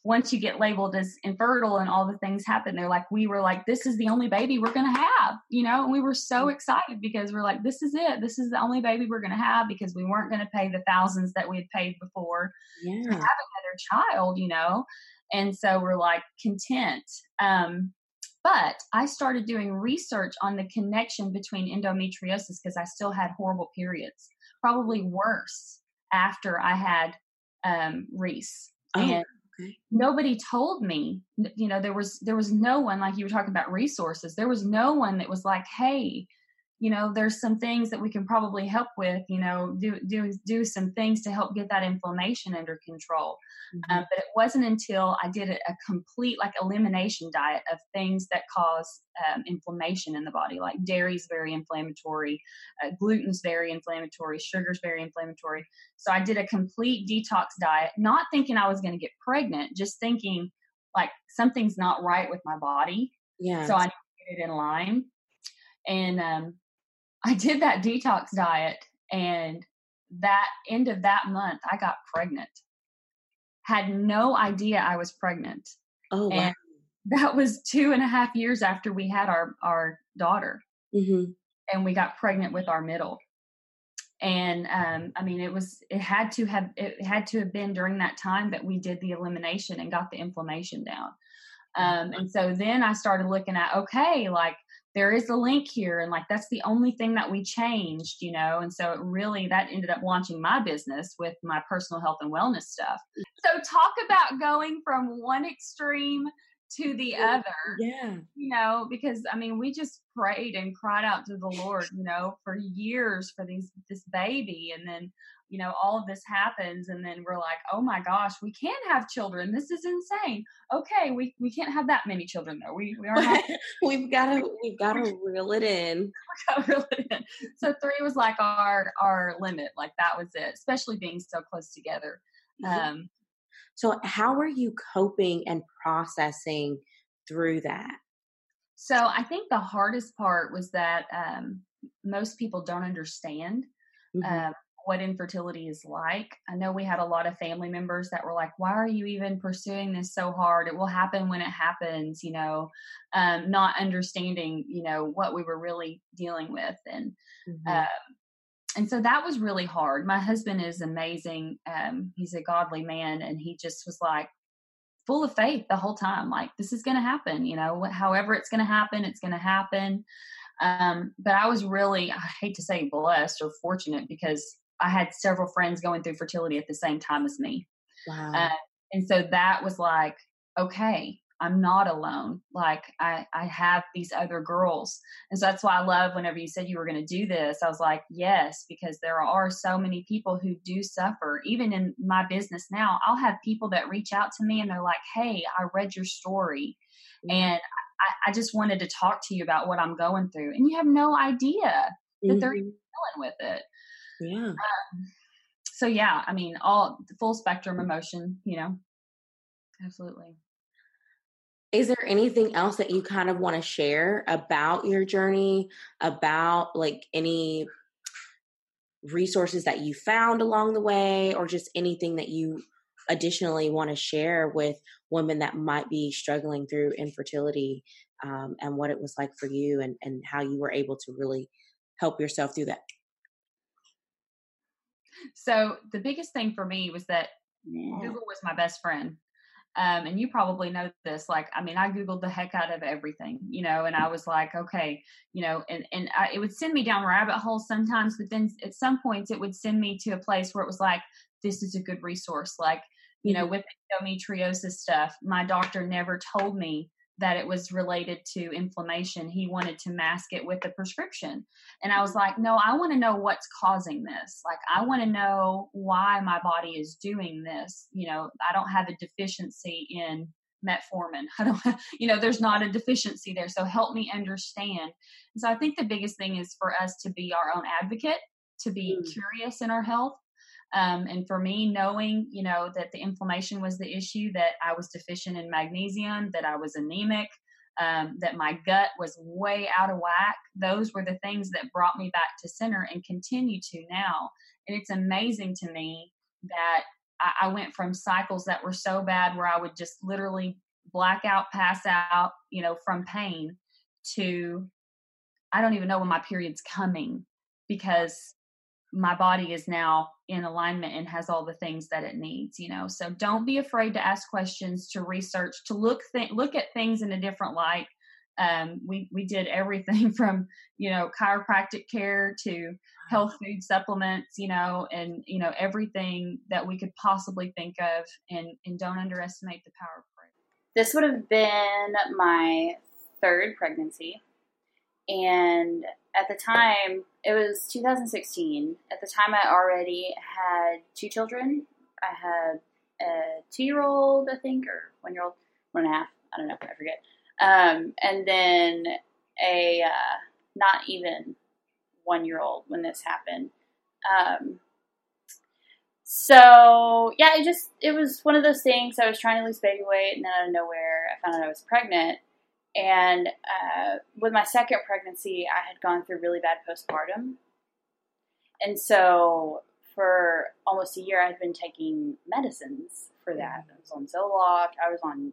once you get labeled as infertile and all the things happen, they're like, we were like, this is the only baby we're going to have, you know, and we were so mm. excited because we're like, this is it. This is the only baby we're going to have because we weren't going to pay the thousands that we had paid before yeah. to have another child, you know? And so we're like content. Um, but I started doing research on the connection between endometriosis because I still had horrible periods, probably worse after I had um, Reese. Oh. And Okay. Nobody told me, you know, there was there was no one like you were talking about resources. There was no one that was like, "Hey, you know, there's some things that we can probably help with, you know, do do do some things to help get that inflammation under control. Mm-hmm. Um, but it wasn't until I did a, a, complete like elimination diet of things that cause um, inflammation in the body, like dairy's very inflammatory, uh, gluten's very inflammatory, sugar's very inflammatory. So I did a complete detox diet, not thinking I was going to get pregnant, just thinking like something's not right with my body. Yeah. So I need to get it in line. And um, I did that detox diet and that end of that month I got pregnant. Had no idea I was pregnant. Oh wow. And that was two and a half years after we had our our daughter. Mm-hmm. And we got pregnant with our middle. And um, I mean, it was it had to have it had to have been during that time that we did the elimination and got the inflammation down. Um, and so then I started looking at okay, like there is a link here and like that's the only thing that we changed you know? And so it really that ended up launching my business with my personal health and wellness stuff. So talk about going from one extreme to the other yeah you know because i mean we just prayed and cried out to the lord you know for years for these this baby and then you know, all of this happens and then we're like, oh my gosh, we can't have children. This is insane. Okay, we, we can't have that many children though. We we are we've gotta we've gotta reel it in. reel it in. So three was like our our limit. Like that was it, especially being so close together. Um so how are you coping and processing through that? So I think the hardest part was that um, most people don't understand. Mm-hmm. Um, what infertility is like. I know we had a lot of family members that were like, why are you even pursuing this so hard? It will happen when it happens, you know, um, not understanding, you know, what we were really dealing with. And, mm-hmm. uh, and so that was really hard. My husband is amazing. Um, he's a godly man, and he just was like full of faith the whole time. Like this is going to happen, you know. However, it's going to happen, it's going to happen. Um, but I was really, I hate to say blessed or fortunate because I had several friends going through fertility at the same time as me. Wow. Uh, and so that was like, okay, I'm not alone. Like I, I have these other girls. And so that's why I love whenever you said you were going to do this, I was like, yes, because there are so many people who do suffer. Even in my business now, I'll have people that reach out to me and they're like, Hey, I read your story mm-hmm. and I, I, just wanted to talk to you about what I'm going through. And you have no idea that mm-hmm. they're dealing with it. Yeah. Um, so yeah, I mean, all the full spectrum emotion, you know, absolutely. Is there anything else that you kind of want to share about your journey, about like any resources that you found along the way or just anything that you additionally want to share with women that might be struggling through infertility um, and what it was like for you and, and how you were able to really help yourself through that so the biggest thing for me was that yeah. google was my best friend um, and you probably know this like i mean i googled the heck out of everything you know and i was like okay you know and, and I, it would send me down rabbit holes sometimes but then at some points it would send me to a place where it was like this is a good resource like you know mm-hmm. with endometriosis stuff my doctor never told me that it was related to inflammation. He wanted to mask it with a prescription. And I was mm-hmm. like, no, I want to know what's causing this. Like, I want to know why my body is doing this. You know, I don't have a deficiency in metformin. I don't, you know, there's not a deficiency there. So help me understand. And so I think the biggest thing is for us to be our own advocate, to be mm. curious in our health, um, and for me, knowing, you know, that the inflammation was the issue, that I was deficient in magnesium, that I was anemic, um, that my gut was way out of whack, those were the things that brought me back to center and continue to now. And it's amazing to me that I, I went from cycles that were so bad where I would just literally black out, pass out, you know, from pain to I don't even know when my period's coming because my body is now in alignment and has all the things that it needs you know? So don't be afraid to ask questions to research to look th- look at things in a different light. Um, we we did everything from you know chiropractic care to health food supplements you know and you know everything that we could possibly think of and and don't underestimate the power of prayer. This would have been my third pregnancy and at the time, it was 2016. At the time, I already had two children. I had a two year old, I think, or one year old, one and a half. I don't know. I forget. Um, and then a uh, not even one year old when this happened. Um, so yeah, it just it was one of those things. I was trying to lose baby weight, and then out of nowhere, I found out I was pregnant. And uh, with my second pregnancy, I had gone through really bad postpartum. And so for almost a year, I had been taking medicines for that. I was on Zoloft, I was on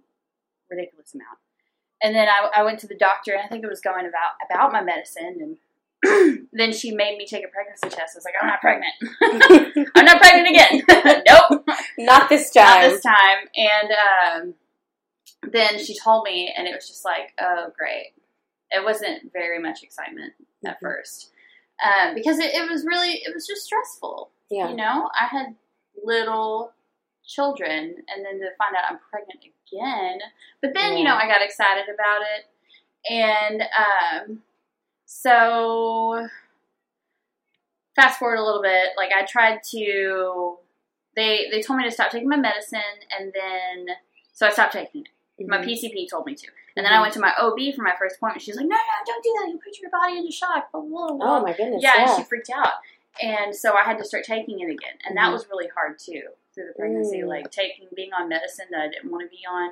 ridiculous amount. And then I, I went to the doctor, and I think it was going about about my medicine, and then she made me take a pregnancy test. I was like, I'm not pregnant. I'm not pregnant again. nope. Not this time. Not this time. And um, then she told me, and it was just like, oh, great. It wasn't very much excitement mm-hmm. at first um, because it, it, was really, it was just stressful. Yeah. You know, I had little children, and then to find out I'm pregnant again. But then, yeah. you know, I got excited about it. And um, so, fast forward a little bit, like I tried to, they, they told me to stop taking my medicine, and then, so I stopped taking it. My PCP told me to. And then I went to my OB for my first appointment. She's like, no, no, don't do that. You put your body into shock. Blah, blah, blah. Oh, my goodness. Yeah, yeah, and she freaked out. And so I had to start taking it again. And that mm-hmm. was really hard, too, through the pregnancy. Mm. Like, taking, being on medicine that I didn't want to be on.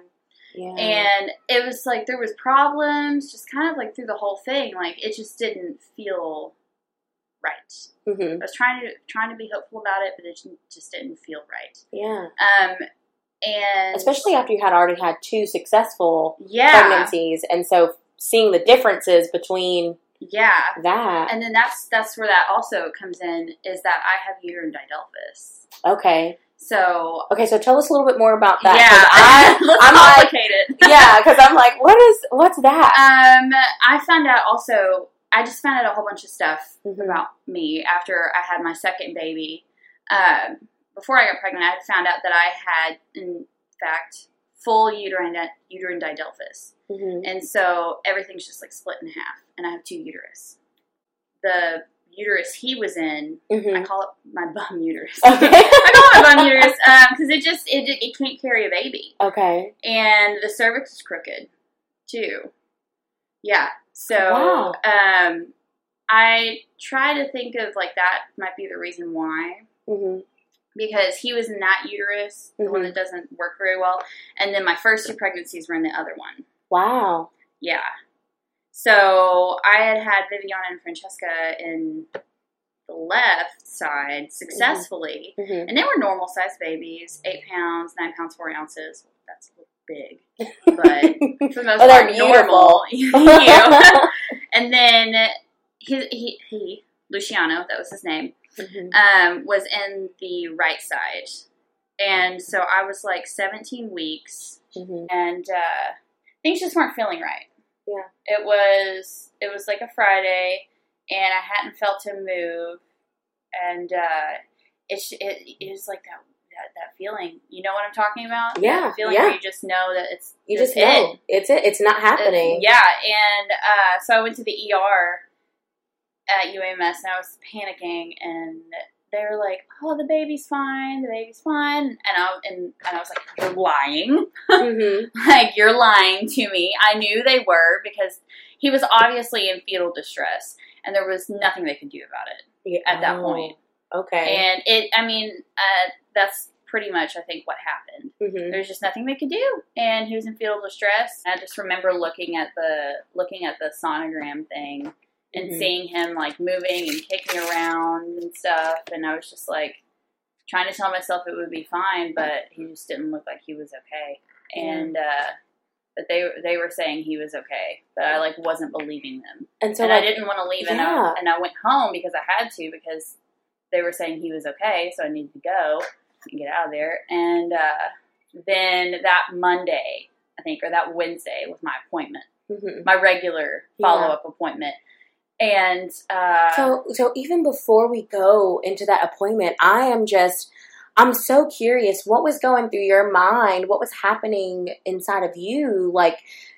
Yeah. And it was like there was problems, just kind of like through the whole thing. Like it just didn't feel right. Mm-hmm. I was trying to trying to be hopeful about it, but it just didn't feel right. Yeah. Um, and especially after you had already had two successful yeah. pregnancies, and so seeing the differences between yeah that, and then that's that's where that also comes in is that I have uterine didelphys. Okay. So okay, so tell us a little bit more about that. Yeah, I, am complicated. Like, yeah, because I'm like, what is what's that? Um, I found out also. I just found out a whole bunch of stuff mm-hmm. about me after I had my second baby. Um, before I got pregnant, I had found out that I had, in fact, full uterine uterine didelphys, mm-hmm. and so everything's just like split in half, and I have two uterus. The uterus he was in, mm-hmm. I call it my bum uterus. Okay. I call it my bum uterus because um, it just it it can't carry a baby. Okay. And the cervix is crooked too. Yeah. So wow. um, I try to think of like that might be the reason why. Mm-hmm because he was in that uterus, the mm-hmm. one that doesn't work very well, and then my first two pregnancies were in the other one. Wow. Yeah. So I had had Viviana and Francesca in the left side successfully, Mhm. and they were normal sized babies, eight pounds, nine pounds, four ounces. That's big, but for the most Oh, part, normal. And then he, he, he, Luciano, that was his name, Mhm. um, was in the right side. And so I was like 17 weeks, Mhm. and uh, things just weren't feeling right. Yeah. It was it was like a Friday, and I hadn't felt him move, and uh, it's it, it was like that, that that feeling. You know what I'm talking about? Yeah, That feeling yeah. where you just know that it's You it's just know it's it. It's not happening. Yeah, and uh, so I went to the ER at UAMS and I was panicking, and they were like, "Oh, the baby's fine. The baby's fine," and I and, and I was like, "You're lying." Mhm. like you're lying to me. I knew they were because he was obviously in fetal distress, and there was nothing they could do about it Yeah. at that Oh, point. Okay. And it, I mean, uh, that's pretty much I think what happened. Mhm. There's just nothing they could do, and he was in fetal distress. I just remember looking at the looking at the sonogram thing and Mhm. seeing him like moving and kicking around and stuff, and I was just like trying to tell myself it would be fine, but he just didn't look like he was okay. And uh, but they they were saying he was okay, but I like wasn't believing them, And so and like, I didn't want to leave, and. I, and I went home because I had to because they were saying he was okay, so I needed to go and get out of there. And uh, then that Monday, I think, or that Wednesday was my appointment, Mhm. my regular follow up appointment. And uh, So, so even before we go into that appointment, I am just, I'm so curious what was going through your mind, what was happening inside of you. Like,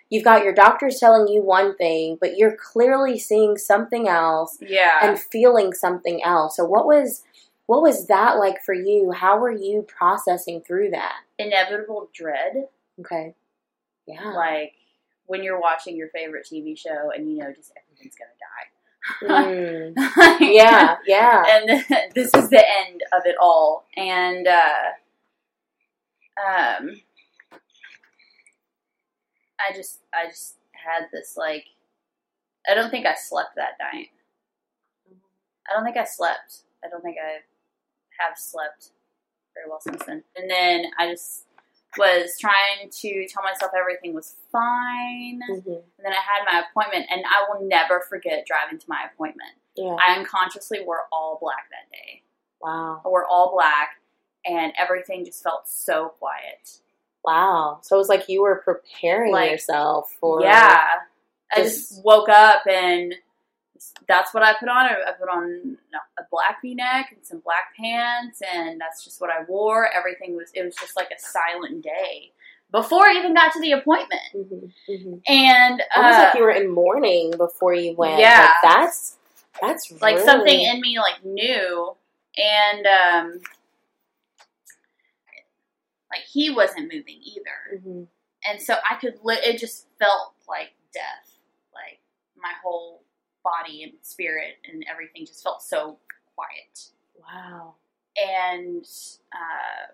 you've got your doctors telling you one thing, but you're clearly seeing something else yeah, and feeling something else. So, what was, what was that like for you? How were you processing through that? inevitable dread, Okay. Yeah. like when you're watching your favorite TV show and you know just everything's gonna die. Mm. Like, Yeah. Yeah. and this is the end of it all. And uh, um, I just, I just had this like, I don't think I slept that night. I don't think I slept. I don't think I have slept very well since then. And then I just was trying to tell myself everything was fine. Mhm. And then I had my appointment, and I will never forget driving to my appointment. Yeah. I unconsciously wore all black that day. Wow. I wore all black, and everything just felt so quiet. Wow. So it was like you were preparing Like, yourself for. yeah, I just woke up and that's what I put on. I put on a black V-neck and some black pants, and that's just what I wore. Everything was it was just like a silent day before I even got to the appointment. Mhm, mhm. And Almost uh, like you were in mourning before you went. Yeah. Like, that's that's like really- something in me like knew and um like he wasn't moving either Mhm. and so i could li- it just felt like death like my whole body and spirit and everything just felt so quiet Wow. and uh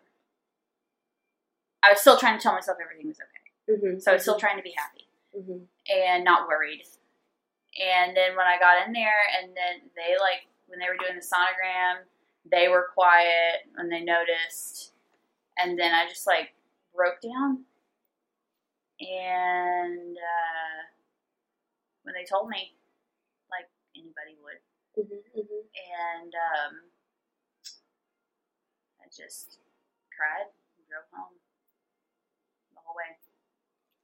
i was still trying to tell myself everything was okay Mhm, so i was still trying to be happy mhm. and not worried. And then when I got in there, and then they like when they were doing the sonogram, they were quiet when they noticed, and then I just like broke down. And uh, when they told me, anybody would, Mhm, mhm. and um, I just cried and drove home the whole way.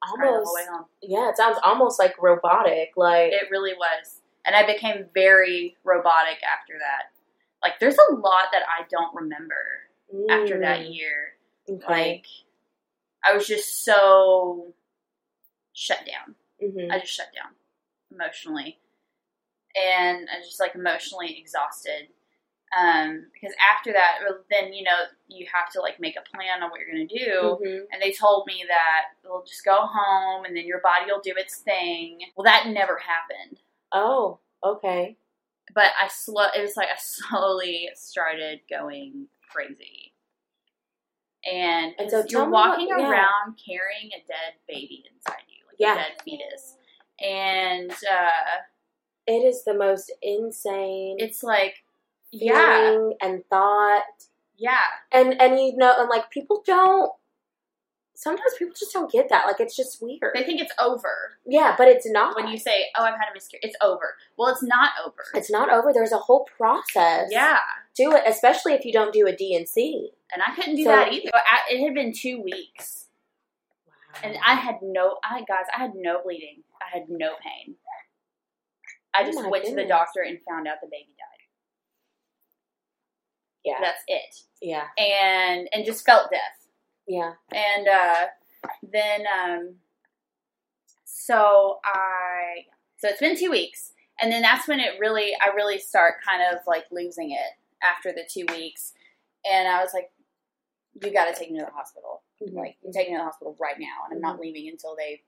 The whole way Almost. home. Yeah, it sounds almost like robotic. Like It really was. And I became very robotic after that. Like, there's a lot that I don't remember after that mm, year. Okay. Like, I was just so shut down. Mhm. I just shut down emotionally. And I was just like emotionally exhausted. Um, because after that, well, then, you know, you have to like make a plan on what you're going to do. Mhm. And they told me that we'll just go home and then your body will do its thing. Well, that never happened. Oh, okay. but I slow. It was like I slowly started going crazy, and, And so you're me what- walking yeah. around carrying a dead baby inside you, like Yeah. a dead fetus, and uh, It is the most insane. it's like feeling Yeah. and thought. Yeah. And and you know, and like people don't sometimes people just don't get that. Like it's just weird. They think it's over yeah, but it's not. when you say, "Oh, I've had a miscarriage." It's over. Well, it's not over. it's not over. There's a whole process. yeah. Do it, especially if you don't do a DNC. And I couldn't do So- that either. It had been two weeks, and I had no. I guys, I had no bleeding. I had no pain. I Oh just my went to the doctor and found out the baby died. Yeah. That's it. Yeah. And and just felt death. Yeah. And uh, then, um, so I, so it's been two weeks, and then that's when it really, I really start kind of like losing it after the two weeks, and I was like, you got to take me to the hospital. Mhm. Like, you take me to the hospital right now, and I'm not leaving until they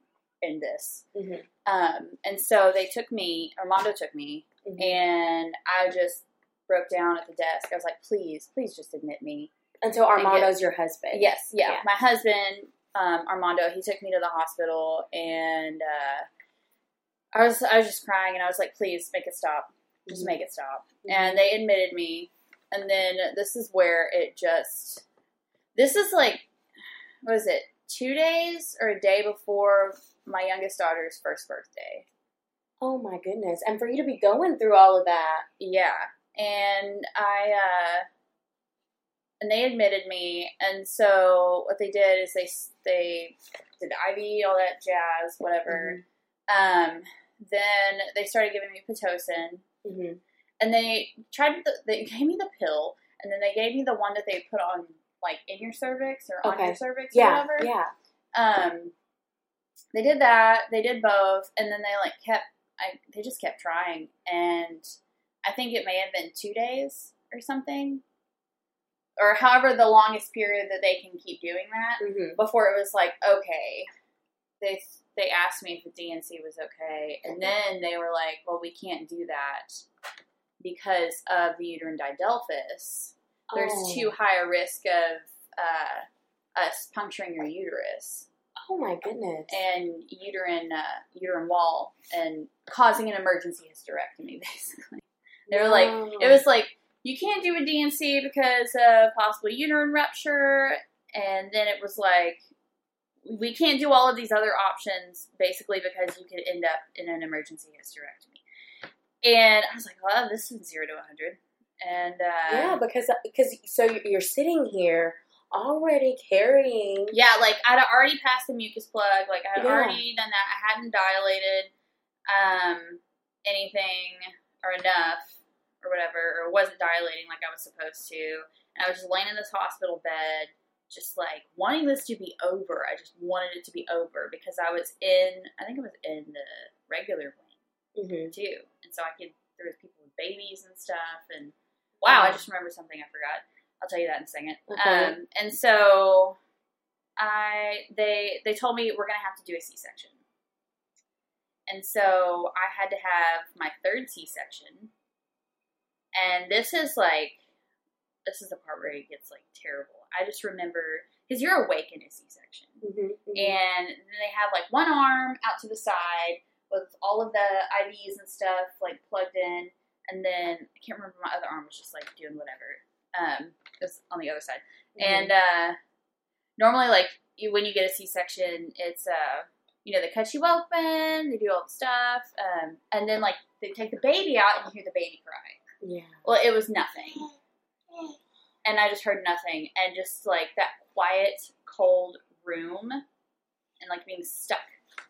end this. Mhm. Um, and so they took me, Armando took me, Mhm. and I just broke down at the desk. I was like, please, please just admit me. And so Armando's your husband. Yes, yeah. Yeah. My husband, um, Armando, he took me to the hospital, and uh, I was I was just crying, and I was like, "Please make it stop, just Mhm. make it stop." Mhm. And they admitted me, and then this is where it just this is like what is it? Two days or a day before my youngest daughter's first birthday. Oh my goodness. And for you to be going through all of that. Yeah, and I uh, and they admitted me, and so what they did is they they did IV, all that jazz, whatever. Um, then they started giving me pitocin, hmm and they tried. The, they gave me the pill, and then they gave me the one that they put on like in your cervix or on your cervix, Yeah. or whatever. Yeah. Um, they did that. They did both, and then they like kept. I they just kept trying, and I think it may have been two days or something, or however the longest period that they can keep doing that hmm before it was like okay. They they asked me if the DNC was okay, and then they were like, "Well, we can't do that because of the uterine didelphys. There's oh. too high a risk of uh, us puncturing your uterus." Oh my goodness. and uterine uh, uterine wall and causing an emergency hysterectomy. Basically, they were like, it was like you can't do a DNC because of possible uterine rupture, and then it was like we can't do all of these other options basically because you could end up in an emergency hysterectomy. And I was like, well, this is zero to 100. And uh, yeah, because because so you're sitting here already carrying. Yeah, like I'd already passed the mucus plug. Like I had Yeah. already done that. I hadn't dilated um, anything or enough or whatever, or wasn't dilating like I was supposed to. And I was just laying in this hospital bed, just like wanting this to be over. I just wanted it to be over because I was in. I think I was in the regular wing hmm too, and so I could. There was people with babies and stuff, and wow, I just remember something I forgot. I'll tell you that in a second. Okay. Um, and so I they they told me we're gonna have to do a C section, and so I had to have my third C section, and this is like this is the part where it gets like terrible. I just remember because you're awake in a C section, hmm and then they have like one arm out to the side with all of the IVs and stuff like plugged in, and then I can't remember my other arm was just like doing whatever. Um, on the other side, and uh, normally like you when you get a C section, it's uh you know they cut you open, they do all the stuff, um, and then like they take the baby out and you hear the baby cry. yeah. Well, it was nothing. And I just heard nothing. And just like that quiet, cold room and like being stuck,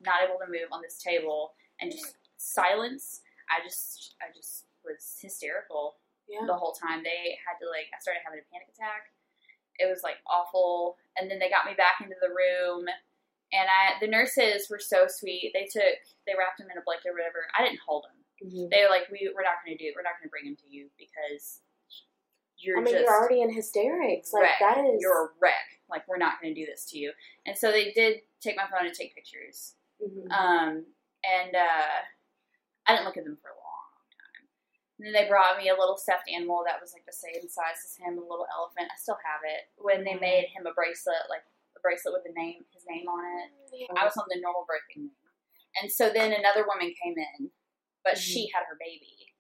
not able to move on this table and just silence. I just, I just was hysterical Yeah. the whole time. They had to like, I started having a panic attack. It was like awful. And then they got me back into the room. And I, the nurses were so sweet. They took, they wrapped him in a blanket or whatever. I didn't hold him Mhm. they were like, we we're not going to do it. We're not going to bring him to you because you're I mean, just you're already in hysterics. Like wreck. that is. you're a wreck. Like we're not going to do this to you. And so they did take my phone and take pictures. Mhm. Um, and uh, I didn't look at them for a time. And then they brought me a little stuffed animal that was like the same size as him, a little elephant. I still have it. When they mm-hmm. made him a bracelet, like a bracelet with the name, his name on it. I was on the normal birthing wing. And so then another woman came in, but she mm-hmm. had her baby.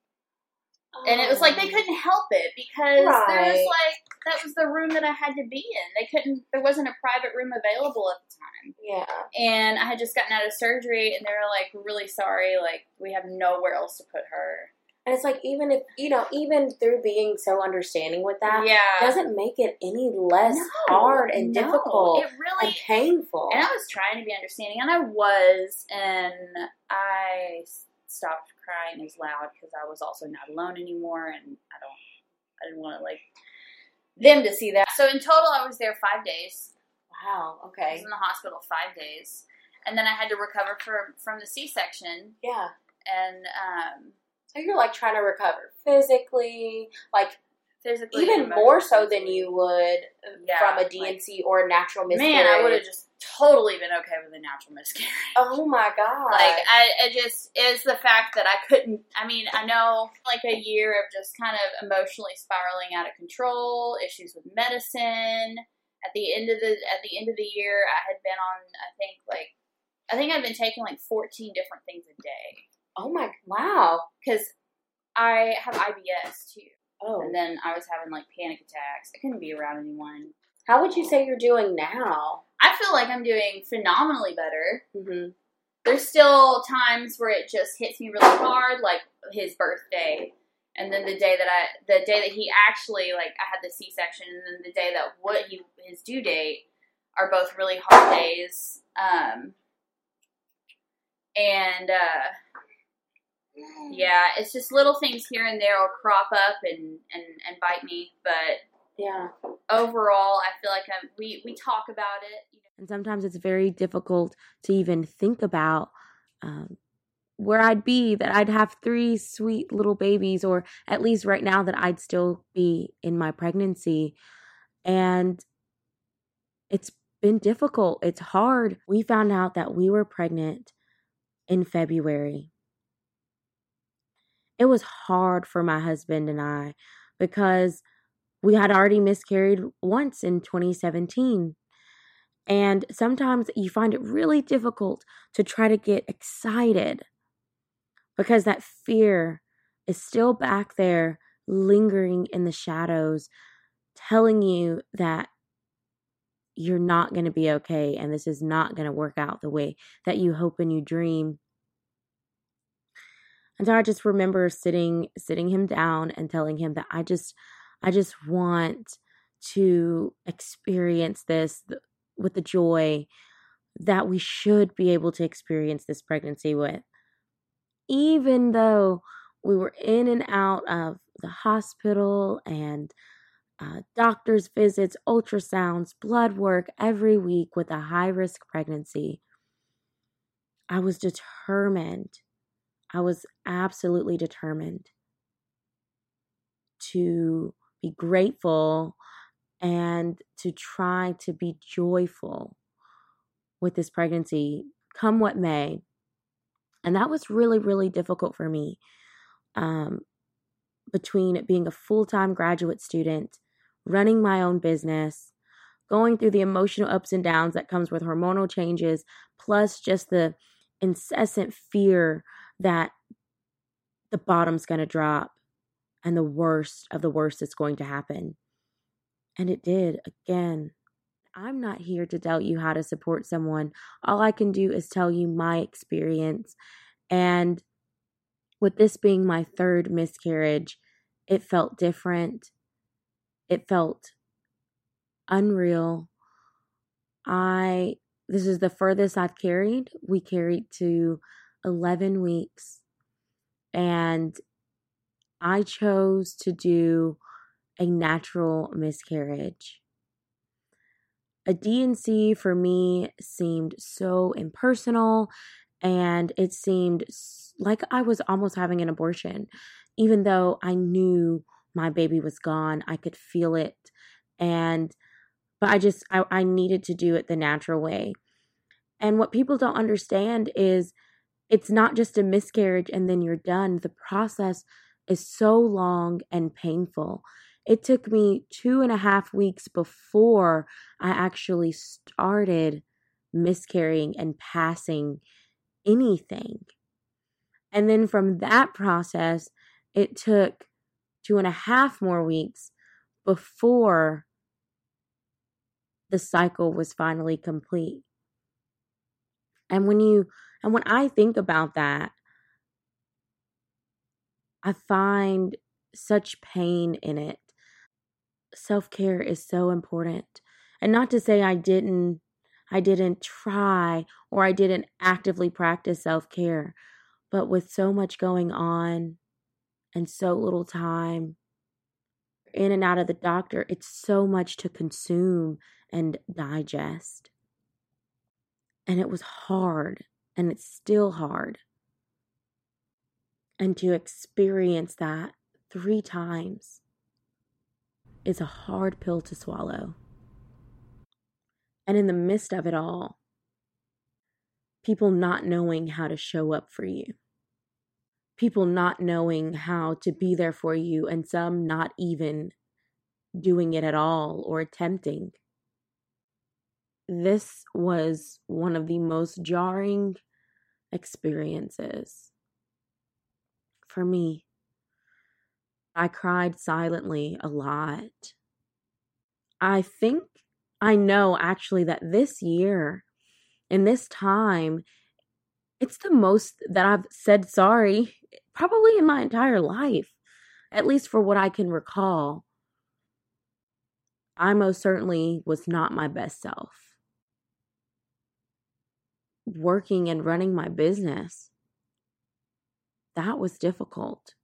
and it was like they Oh. couldn't help it because there was like that was the room that I had to be in. They couldn't. There wasn't a private room available at the time, Yeah. and I had just gotten out of surgery, and they were like, "We're really sorry. Like we have nowhere else to put her." And it's like even if you know, even through being so understanding with that, yeah, doesn't make it any less No, hard and no. difficult It really and painful. And I was trying to be understanding, and I was, and I stopped crying as loud because I was also not alone anymore, and I don't, I didn't want to like them to see that. So in total, I was there five days. wow. Okay. I was in the hospital five days, and then I had to recover from from the C section, Yeah. and um, So you're like trying to recover physically, like physically, even more so than you would uh, Yeah, from a like- D&C or a natural miscarriage. Man, I would have just totally been okay with a natural miscarriage. Oh my god! Like I, it just is the fact that I couldn't. I mean, I know like a year of just kind of emotionally spiraling out of control, issues with medicine. At the end of the at the end of the year, I had been on. I think like I think I've been taking like fourteen different things a day oh my wow! because I have IBS too, Oh, and then I was having like panic attacks. I couldn't be around anyone. how would you say you're doing now? I feel like I'm doing phenomenally better. Mm-hmm. there's still times where it just hits me really hard, like his birthday, and then the day that I, the day that he actually like I had the C section, and then the day that what he his due date are both really hard days. Um, and uh, yeah, it's just little things here and there will crop up and and and bite me, but Yeah. overall, I feel like I'm, we we talk about it. And sometimes it's very difficult to even think about um, where I'd be, that I'd have three sweet little babies, or at least right now that I'd still be in my pregnancy. And it's been difficult. It's hard. We found out that we were pregnant in February. It was hard for my husband and I because we had already miscarried once in 2017. And sometimes you find it really difficult to try to get excited because that fear is still back there, lingering in the shadows, telling you that you're not going to be okay and this is not going to work out the way that you hope and you dream. And so I just remember sitting sitting him down and telling him that I just I just want to experience this with the joy that we should be able to experience this pregnancy with. Even though we were in and out of the hospital and uh, doctor's visits, ultrasounds, blood work every week with a high risk pregnancy, I was determined. I was absolutely determined to be grateful and to try to be joyful with this pregnancy, come what may. And that was really, really difficult for me. Um, between being a full time graduate student, running my own business, going through the emotional ups and downs that comes with hormonal changes, plus just the incessant fear that the bottom's going to drop and the worst of the worst is going to happen. And it did again. I'm not here to tell you how to support someone. All I can do is tell you my experience. And with this being my third miscarriage, it felt different. It felt unreal. I, this is the furthest I've carried. We carried to 11 weeks. And I chose to do a natural miscarriage. A D&C for me seemed so impersonal and it seemed like I was almost having an abortion, even though I knew my baby was gone. I could feel it. And, but I just, I, I needed to do it the natural way. And what people don't understand is it's not just a miscarriage and then you're done. The process is so long and painful. It took me two and a half weeks before I actually started miscarrying and passing anything. And then from that process, it took two and a half more weeks before the cycle was finally complete. And when you, and when I think about that, I find such pain in it. Self care is so important. And not to say I didn't I didn't try or I didn't actively practice self care. But with so much going on and so little time in and out of the doctor, it's so much to consume and digest. And it was hard, and it's still hard. And to experience that three times is a hard pill to swallow. And in the midst of it all, people not knowing how to show up for you, people not knowing how to be there for you, and some not even doing it at all or attempting. This was one of the most jarring experiences for me. I cried silently a lot. I think I know actually that this year, in this time, it's the most that I've said sorry probably in my entire life, at least for what I can recall. I most certainly was not my best self. Working and running my business, that was difficult.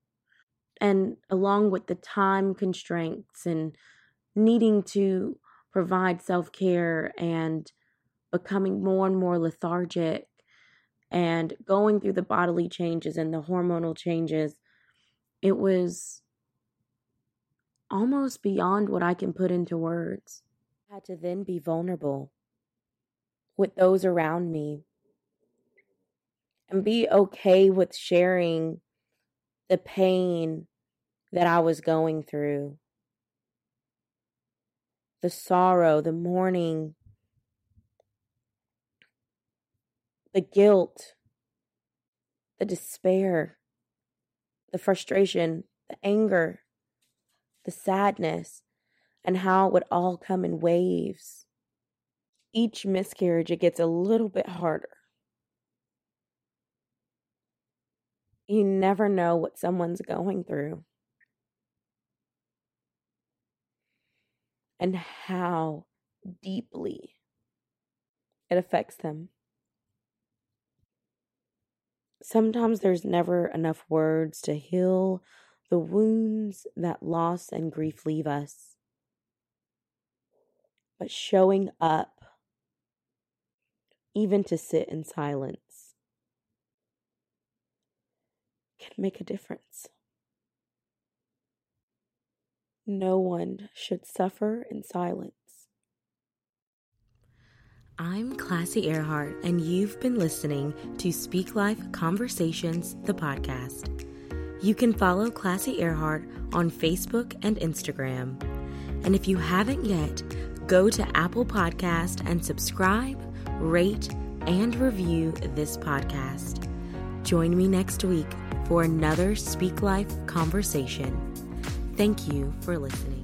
And along with the time constraints and needing to provide self care and becoming more and more lethargic and going through the bodily changes and the hormonal changes, it was almost beyond what I can put into words. I had to then be vulnerable with those around me and be okay with sharing the pain that I was going through. The sorrow, the mourning, the guilt, the despair, the frustration, the anger, the sadness, and how it would all come in waves. Each miscarriage, it gets a little bit harder. You never know what someone's going through. and how deeply it affects them. Sometimes there's never enough words to heal the wounds that loss and grief leave us. But showing up, even to sit in silence, can make a difference. No one should suffer in silence. I'm Classy Earhart, and you've been listening to Speak Life Conversations, the podcast. You can follow Classy Earhart on Facebook and Instagram. And if you haven't yet, go to Apple Podcast and subscribe, rate, and review this podcast. Join me next week for another Speak Life conversation. Thank you for listening.